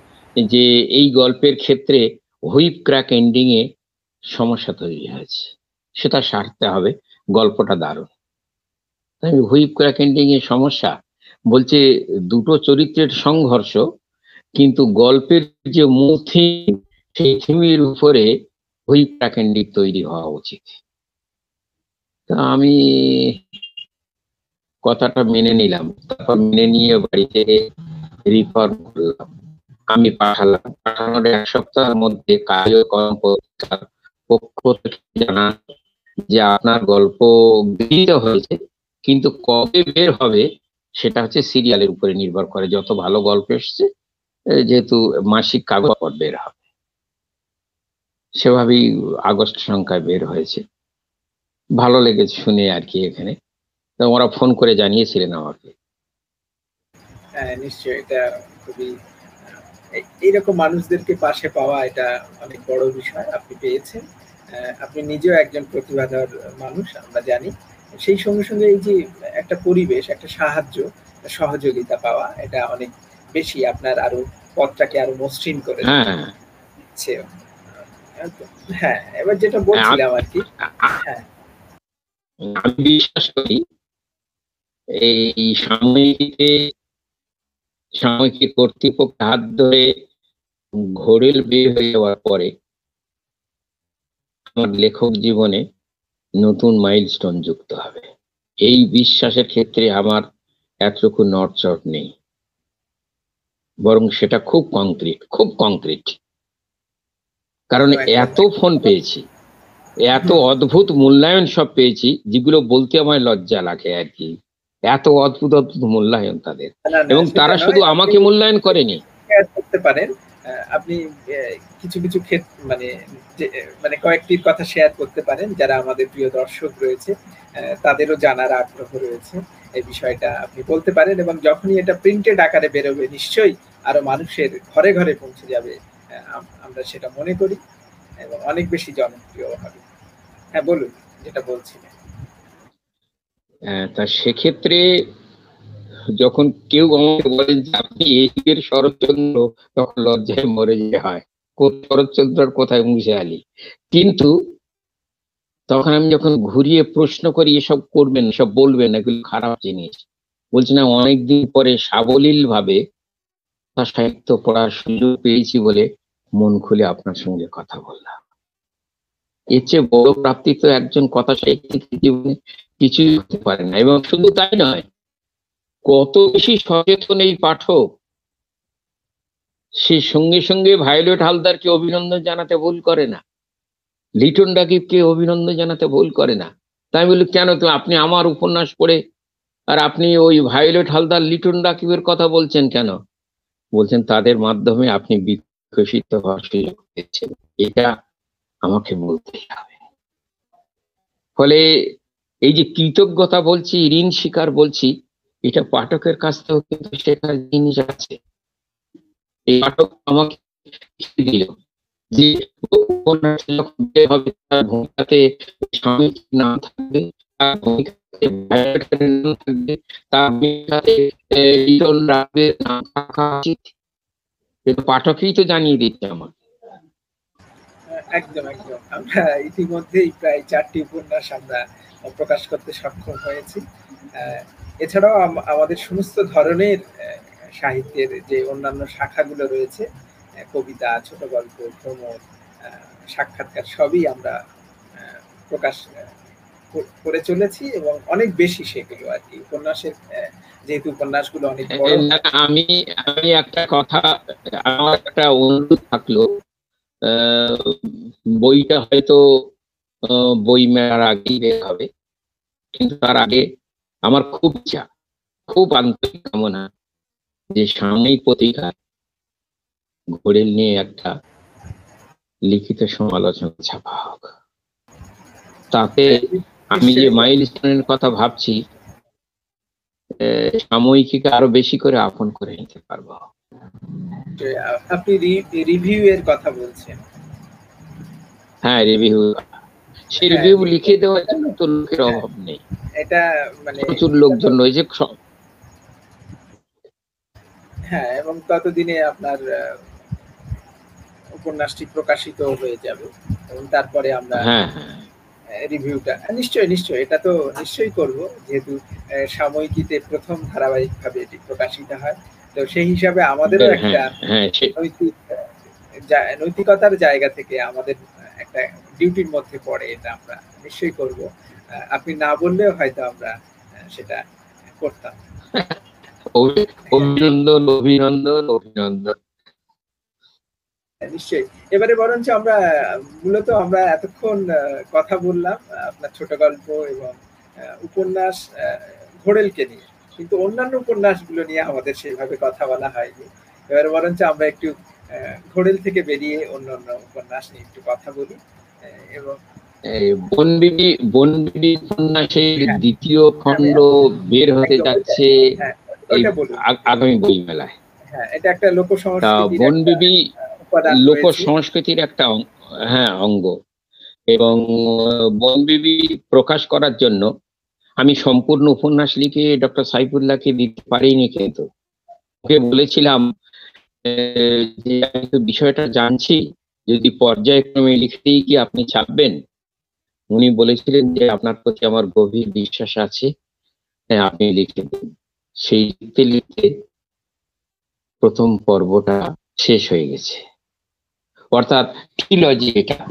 যে এই গল্পের ক্ষেত্রে হুইপ ক্র্যাক এন্ডিং এ সমস্যা তৈরি হয়েছে। সেটা সারতে হবে, গল্পটা দারুণ। তাই হুইপ ক্র্যাক এন্ডিং এর সমস্যা বলছে দুটো চরিত্রের সংঘর্ষ, কিন্তু গল্পের যে মূল থিম সেই থিমের উপরে হুইপ ক্র্যাক এন্ডিং তৈরি হওয়া উচিত। তা আমি কথাটা মেনে নিলাম। তারপর মেনে নিয়ে বাড়িতে রিফর্ম করলাম। আমি পাঠালাম। পাঠানোর এক সপ্তাহের মধ্যে কার্যক্রম পত্রিকার পক্ষ থেকে জানা যে আপনার গল্প গৃহীত হয়েছে, কিন্তু কবে বের হবে সেটা হচ্ছে সিরিয়ালের উপরে নির্ভর করে। যত ভালো গল্প এসছে যেহেতু মাসিক কাগজ বের হবে। সেভাবেই আগস্ট সংখ্যায় বের হয়েছে। ভালো লেগেছে শুনে আর কি এখানে। তো ওরা ফোন করে জানিয়েছিলেন আমাকে। হ্যাঁ নিশ্চয়ই। এটা খুবই এইরকম মানুষদেরকে পাশে পাওয়া এটা অনেক বড় বিষয় আপনি পেয়েছেন। আপনি নিজেও একজন প্রতিভাধর মানুষ আমরা জানি। সেই সঙ্গে সঙ্গে এই যে একটা পরিবেশ একটা সাহায্য সহযোগিতা পাওয়া এটা অনেক বেশি আপনার আরও পথটাকে আরও মসৃণ করে দিচ্ছে হ্যাঁ। এবার যেটা বলছিলাম আর কি হ্যাঁ। আমি বিশ্বাস করি এই সাময়িকীতে সাময়িকী কর্তৃপক্ষ হাত ধরে ঘোরেল বিয়ে হয়ে যাওয়ার পরে আমার লেখক জীবনে নতুন মাইলস্টোন যুক্ত হবে। এই বিশ্বাসের ক্ষেত্রে আমার এতটুকু নড়চড় নেই। বরং সেটা খুব কংক্রিট খুব কংক্রিট কারণ এত ফোন পেয়েছি এত অদ্ভুত মূল্যায়ন সব পেয়েছি যেগুলো বলতে আমার লজ্জা লাগে আর কি। এত অদ্ভুত অদ্ভুত মূল্যায়ন তাদের। এবং তারা শুধু আমাকে মূল্যায়ন করেনি। করতে পারেন। আপনি কিছু কিছু ক্ষেত্রে মানে মানে কয়েকটির কথা শেয়ার করতে পারেন। যারা আমাদের প্রিয় দর্শক রয়েছে তাদেরও জানার আগ্রহ রয়েছে। এই বিষয়টা আপনি বলতে পারেন এবং যখনই এটা প্রিন্টেড আকারে বেরোবে নিশ্চয়ই আরও মানুষের ঘরে ঘরে পৌঁছে যাবে আমরা সেটা মনে করি এবং অনেক বেশি জনপ্রিয় হবে। হ্যাঁ বলুন যেটা বলছিলেন। তা সেক্ষেত্রে যখন কেউ আমাকে বলেন যে আপনি এর শরৎচন্দ্র, তখন লজ্জায় মরে যে হয়। শরৎচন্দ্র কোথায় মুছে আলি। কিন্তু তখন আমি যখন ঘুরিয়ে প্রশ্ন করি, এসব করবেন সব বলবেন, এগুলো খারাপ জিনিস। বলছি, না, অনেকদিন পরে সাবলীল ভাবে সাহিত্য পড়ার সুযোগ পেয়েছি বলে মন খুলে আপনার সঙ্গে কথা বললাম। এর চেয়ে বড় প্রাপ্তি তো একজন কথা সাহিত্যিক জীবনে কিছুই হতে পারে না। এবং শুধু তাই নয়, কত বেশি সচেতন এই পাঠক, সে সঙ্গে সঙ্গে ভায়োলেট হালদারকে অভিনন্দন জানাতে ভুল করে না, লিটন ডাকিবকে অভিনন্দন জানাতে ভুল করে না। তাই বলি, কেন তো আপনি আমার উপন্যাস পড়ে আর আপনি ওই ভায়োলেট হালদার লিটন ডাকিবের কথা বলছেন কেন? বলছেন, তাদের মাধ্যমে আপনি বিকশিত হওয়ার সুযোগ পেয়েছেন এটা আমাকে হবে। ফলে এই যে কৃতজ্ঞতা বলছি, ঋণ স্বীকার বলছি, এটা পাঠকের কাছ থেকেও কিন্তু শেখার জিনিস আছে। এই পাঠক আমাকে দিল যে ভূমিকাতে থাকবে, তার ভূমিকাতে তার ভূমিকাতে নাম থাকা উচিত। পাঠকই তো জানিয়ে দিচ্ছে আমার একদম একদম। আমরা ইতিমধ্যেই প্রায় চারটি উপন্যাস আমরা প্রকাশ করতে সক্ষম হয়েছি। এছাড়াও আমাদের সমস্ত ধরনের সাহিত্যের যে অন্যান্য শাখাগুলো রয়েছে কবিতা, ছোট গল্প, ভ্রমণ সাক্ষাৎকার, সবই আমরা প্রকাশ করে চলেছি এবং অনেক বেশি সেগুলো আর কি। উপন্যাসের যেহেতু উপন্যাসগুলো অনেক আমি আমি একটা কথা, আমার একটা অনুরোধ থাকল। বইটা হয়তো বই মেলার আগেই বের হবে। কিন্তু তার আগে আমার খুব ইচ্ছা খুব আন্তরিক কামনা যে সাময়িক পত্রিকা ঘোরেল নিয়ে একটা লিখিত সমালোচনা ছাপা হোক। তাতে আমি যে মাইল স্টোনের কথা ভাবছি সাময়িকীকে আরও বেশি করে আপন করে নিতে পারব। আপনি রিভিউ এর কথা বলছেন। হ্যাঁ রিভিউ সেই রিভিউ হ্যাঁ, লিখে দেওয়ার জন্য তো লোকের হ্যাঁ, অভাব নেই। এটা মানে প্রচুর লোকজন রয়েছে হ্যাঁ এবং ততদিনে আপনার উপন্যাসটি প্রকাশিত হয়ে যাবে এবং তারপরে আমরা হ্যাঁ রিভিউটা নিশ্চয়ই নিশ্চয়ই এটা তো নিশ্চয়ই করব যেহেতু সাময়িকীতে প্রথম ধারাবাহিকভাবে এটি প্রকাশিত হয়। তো সেই হিসাবে আমাদেরও একটা নৈতিকতার জায়গা থেকে আমাদের একটা ডিউটির মধ্যে পড়ে এটা আমরা নিশ্চয়ই করব। আপনি না বললেও হয়তো আমরা সেটা করতাম। অভিনন্দন অভিনন্দন অভিনন্দন। নিশ্চয়ই। এবারে বরঞ্চ আমরা মূলত আমরা এতক্ষণ কথা বললাম আপনার ছোট গল্প এবং উপন্যাস ঘোড়েলকে নিয়ে। কিন্তু অন্যান্য উপন্যাসগুলো নিয়ে আমাদের সেইভাবে কথা বলা হয়নি। এবার বরঞ্চ আমরা একটু ঘোড়েল থেকে বেরিয়ে অন্য অন্য উপন্যাস নিয়ে একটু কথা বলি এবং বনবিবি বনবিবি উপন্যাসের হ্যাঁ। দ্বিতীয় খণ্ড বের হতে যাচ্ছে হ্যাঁ, আগামী বই মেলায় হ্যাঁ এটা একটা লোক সংস্কৃতি বনবিবি লোক সংস্কৃতির একটা হ্যাঁ অঙ্গ। এবং বনবিবি প্রকাশ করার জন্য আমি সম্পূর্ণ উপন্যাস লিখে ডক্টর সাইফুল্লাহকে দিতে পারিনি কিন্তু। ওকে বলেছিলাম যে আমি বিষয়টা জানছি, যদি পর্যায়ক্রমে লিখতেই কি আপনি ছাপবেন? উনি বলেছিলেন যে আপনার প্রতি আমার গভীর বিশ্বাস আছে হ্যাঁ আপনি লিখে দিন। সেই লিখতে লিখতে প্রথম পর্বটা শেষ হয়ে গেছে। অর্থাৎ ট্রিলজি এটা।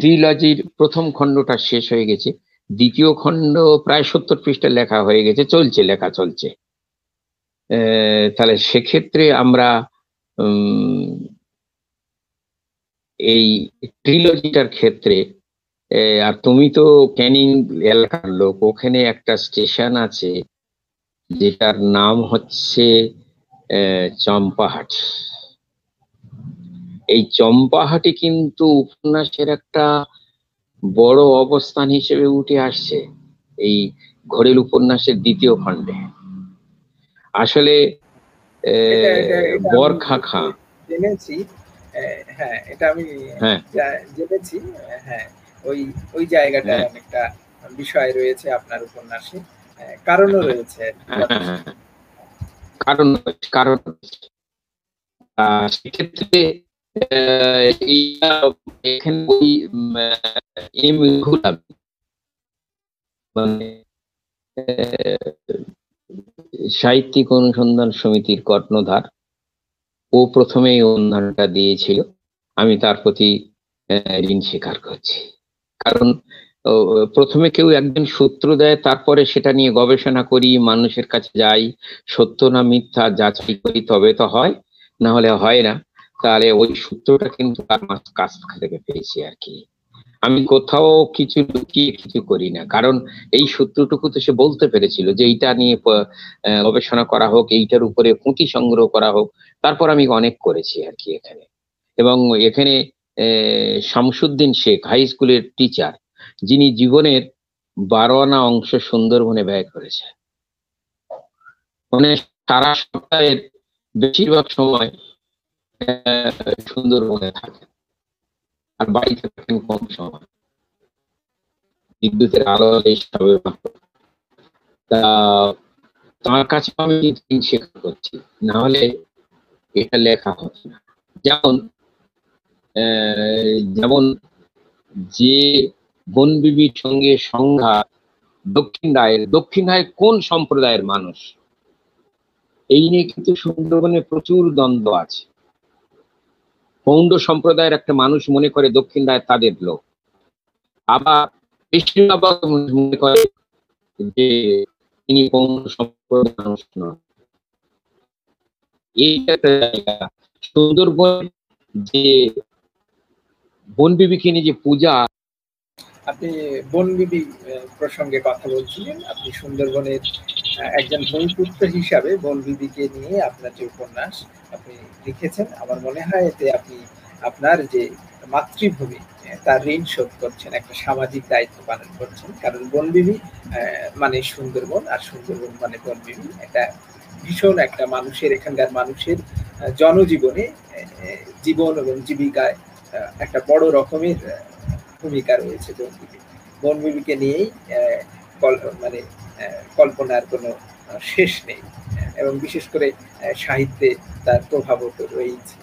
ট্রিলজির প্রথম খণ্ডটা শেষ হয়ে গেছে। দ্বিতীয় খণ্ড প্রায় সত্তর পৃষ্ঠা লেখা হয়ে গেছে, চলছে, লেখা চলছে। তাহলে সেক্ষেত্রে আমরা এই ট্রিলজিটার ক্ষেত্রে আর তুমি তো ক্যানিং এলাকার লোক, ওখানে একটা স্টেশন আছে, যেটার নাম হচ্ছে চম্পাহাট। এই চম্পাহাটি কিন্তু উপন্যাসের একটা বড় অবস্থান হিসেবে উঠে আসছে এই ঘরেল উপন্যাসের দ্বিতীয় খণ্ডে। আসলে বরখা খাঁ জেনেছি হ্যাঁ এটা আমি হ্যাঁ। জেনেছি হ্যাঁ ওই ওই জায়গাটা হ্যাঁ। অনেকটা বিষয় রয়েছে আপনার উপন্যাসে কারণও রয়েছে কারণ কারণ সেক্ষেত্রে মানে সাহিত্যিক অনুসন্ধান সমিতির কর্ণধার, ও প্রথমে এই অনুদানটা দিয়েছিল। আমি তার প্রতি ঋণ স্বীকার করছি। কারণ প্রথমে কেউ একজন সূত্র দেয়, তারপরে সেটা নিয়ে গবেষণা করি, মানুষের কাছে যাই, সত্য না মিথ্যা যাচাই করি, তবে তো হয়, না হলে হয় না। তাহলে ওই সূত্রটা কিন্তু তার কাছ থেকে পেয়েছি আর কি। আমি কোথাও কিছু লুকিয়ে কিছু করি না। কারণ এই সূত্রটুকু তো সে বলতে পেরেছিল যে এইটা নিয়ে গবেষণা করা হোক, এইটার উপরে পুঁথি সংগ্রহ করা হোক। তারপর আমি অনেক করেছি আর কি এখানে। এবং এখানে শামসুদ্দিন শেখ হাই স্কুলের টিচার যিনি জীবনের বারো আনা অংশ সুন্দরবনে ব্যয় করেছে মানে সারা সপ্তাহের বেশিরভাগ সময় সুন্দরবনে থাকেন আর বাড়িতে থাকেন কম সময়। বিদ্যুতের আলো এইসবে তা তার কাছে আমি শেখা করছি। না হলে এটা লেখা হতো না। যেমন যেমন যে বনবিবির সঙ্গে সংঘা দক্ষিণ রায়ের, দক্ষিণ রায় কোন সম্প্রদায়ের মানুষ? এই নিয়ে কিন্তু সুন্দরবনে প্রচুর দ্বন্দ্ব আছে। পৌণ্ড সম্প্রদায়ের একটা মানুষ মনে করে দক্ষিণ রায় তাদের লোক। আবার বেশিরভাগ মনে করে যে তিনি পৌণ্ড সম্প্রদায়ের মানুষ নন। এই একটা জায়গা, সুন্দরবন যে বন বিবিকে নিয়ে যে পূজা, আপনি বনবিবি প্রসঙ্গে কথা বলছিলেন। আপনি সুন্দরবনের একজন ভূমিপুত্র হিসাবে বনবিবিকে নিয়ে আপনার যে উপন্যাস আপনি লিখেছেন, আমার মনে হয় এতে আপনি আপনার যে মাতৃভূমি তার ঋণ শোধ করছেন, একটা সামাজিক দায়িত্ব পালন করছেন। কারণ বনবিবি মানে সুন্দরবন, আর সুন্দরবন মানে বনবিবি এটা ভীষণ একটা মানুষের, এখানকার মানুষের জনজীবনে জীবন এবং জীবিকায় একটা বড় রকমের ভূমিকা রয়েছে বনবিবি বনবিবিকে নিয়েই মানে কল্পনার কোনো শেষ নেই। এবং বিশেষ করে সাহিত্যে তার প্রভাবও তো রয়েছে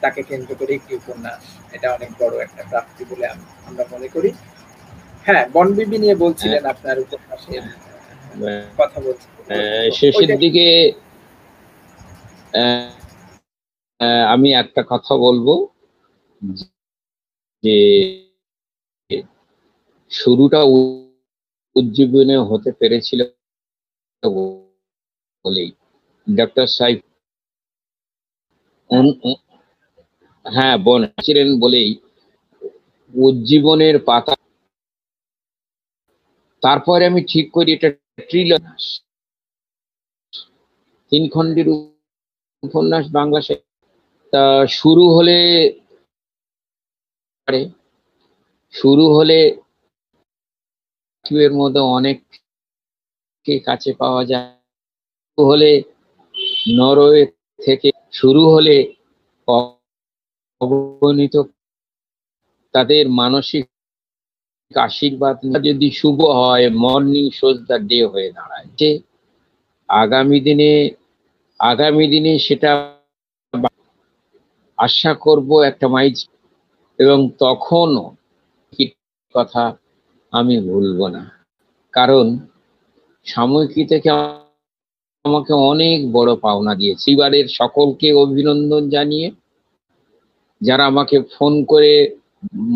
তাকে কেন্দ্র করে একটি উপন্যাস এটা অনেক বড় একটা প্রাপ্তি বলে আমরা মনে করি। হ্যাঁ বনবিবি নিয়ে বলছিলেন হ্যাঁ। আপনার উপন্যাসের হ্যাঁ। কথা বলছেন শেষের দিকে আমি একটা কথা বলব। যে শুরুটা উজ্জীবনে হতে পেরেছিল বলেই। ডক্টর সাহেব হ্যাঁ বোন ছিলেন বলেই উজ্জীবনের পাতা। তারপরে আমি ঠিক করি, এটা ট্রিলনাস তিন খণ্ডের উপন্যাস বাংলা তা শুরু হলে শুরু হলে এর মধ্যে অনেককে কাছে পাওয়া যায়। হলে নরওয়ে থেকে শুরু হলে অগণিত তাদের মানসিক আশীর্বাদ যদি শুভ হয় মর্নিং শোজ দ্য ডে হয়ে দাঁড়ায়। যে আগামী দিনে আগামী দিনে সেটা আশা করব একটা মাইজ এবং তখনও কথা আমি ভুলব না। কারণ সাময়িকী থেকে আমাকে অনেক বড় পাওনা দিয়েছে। এবারের সকলকে অভিনন্দন জানিয়ে যারা আমাকে ফোন করে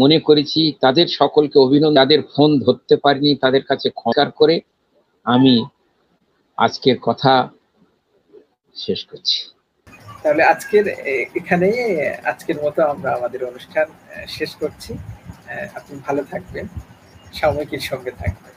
মনে করেছি, তাদের সকলকে অভিনন্দন, যাদের ফোন ধরতে পারিনি, তাদের কাছে ক্ষমার করে আমি আজকের কথা শেষ করছি। তাহলে আজকের এখানে, আজকের মতো আমরা আমাদের অনুষ্ঠান শেষ করছি। আপনি ভালো থাকবেন। সাময়িকীর সঙ্গে থাকবেন।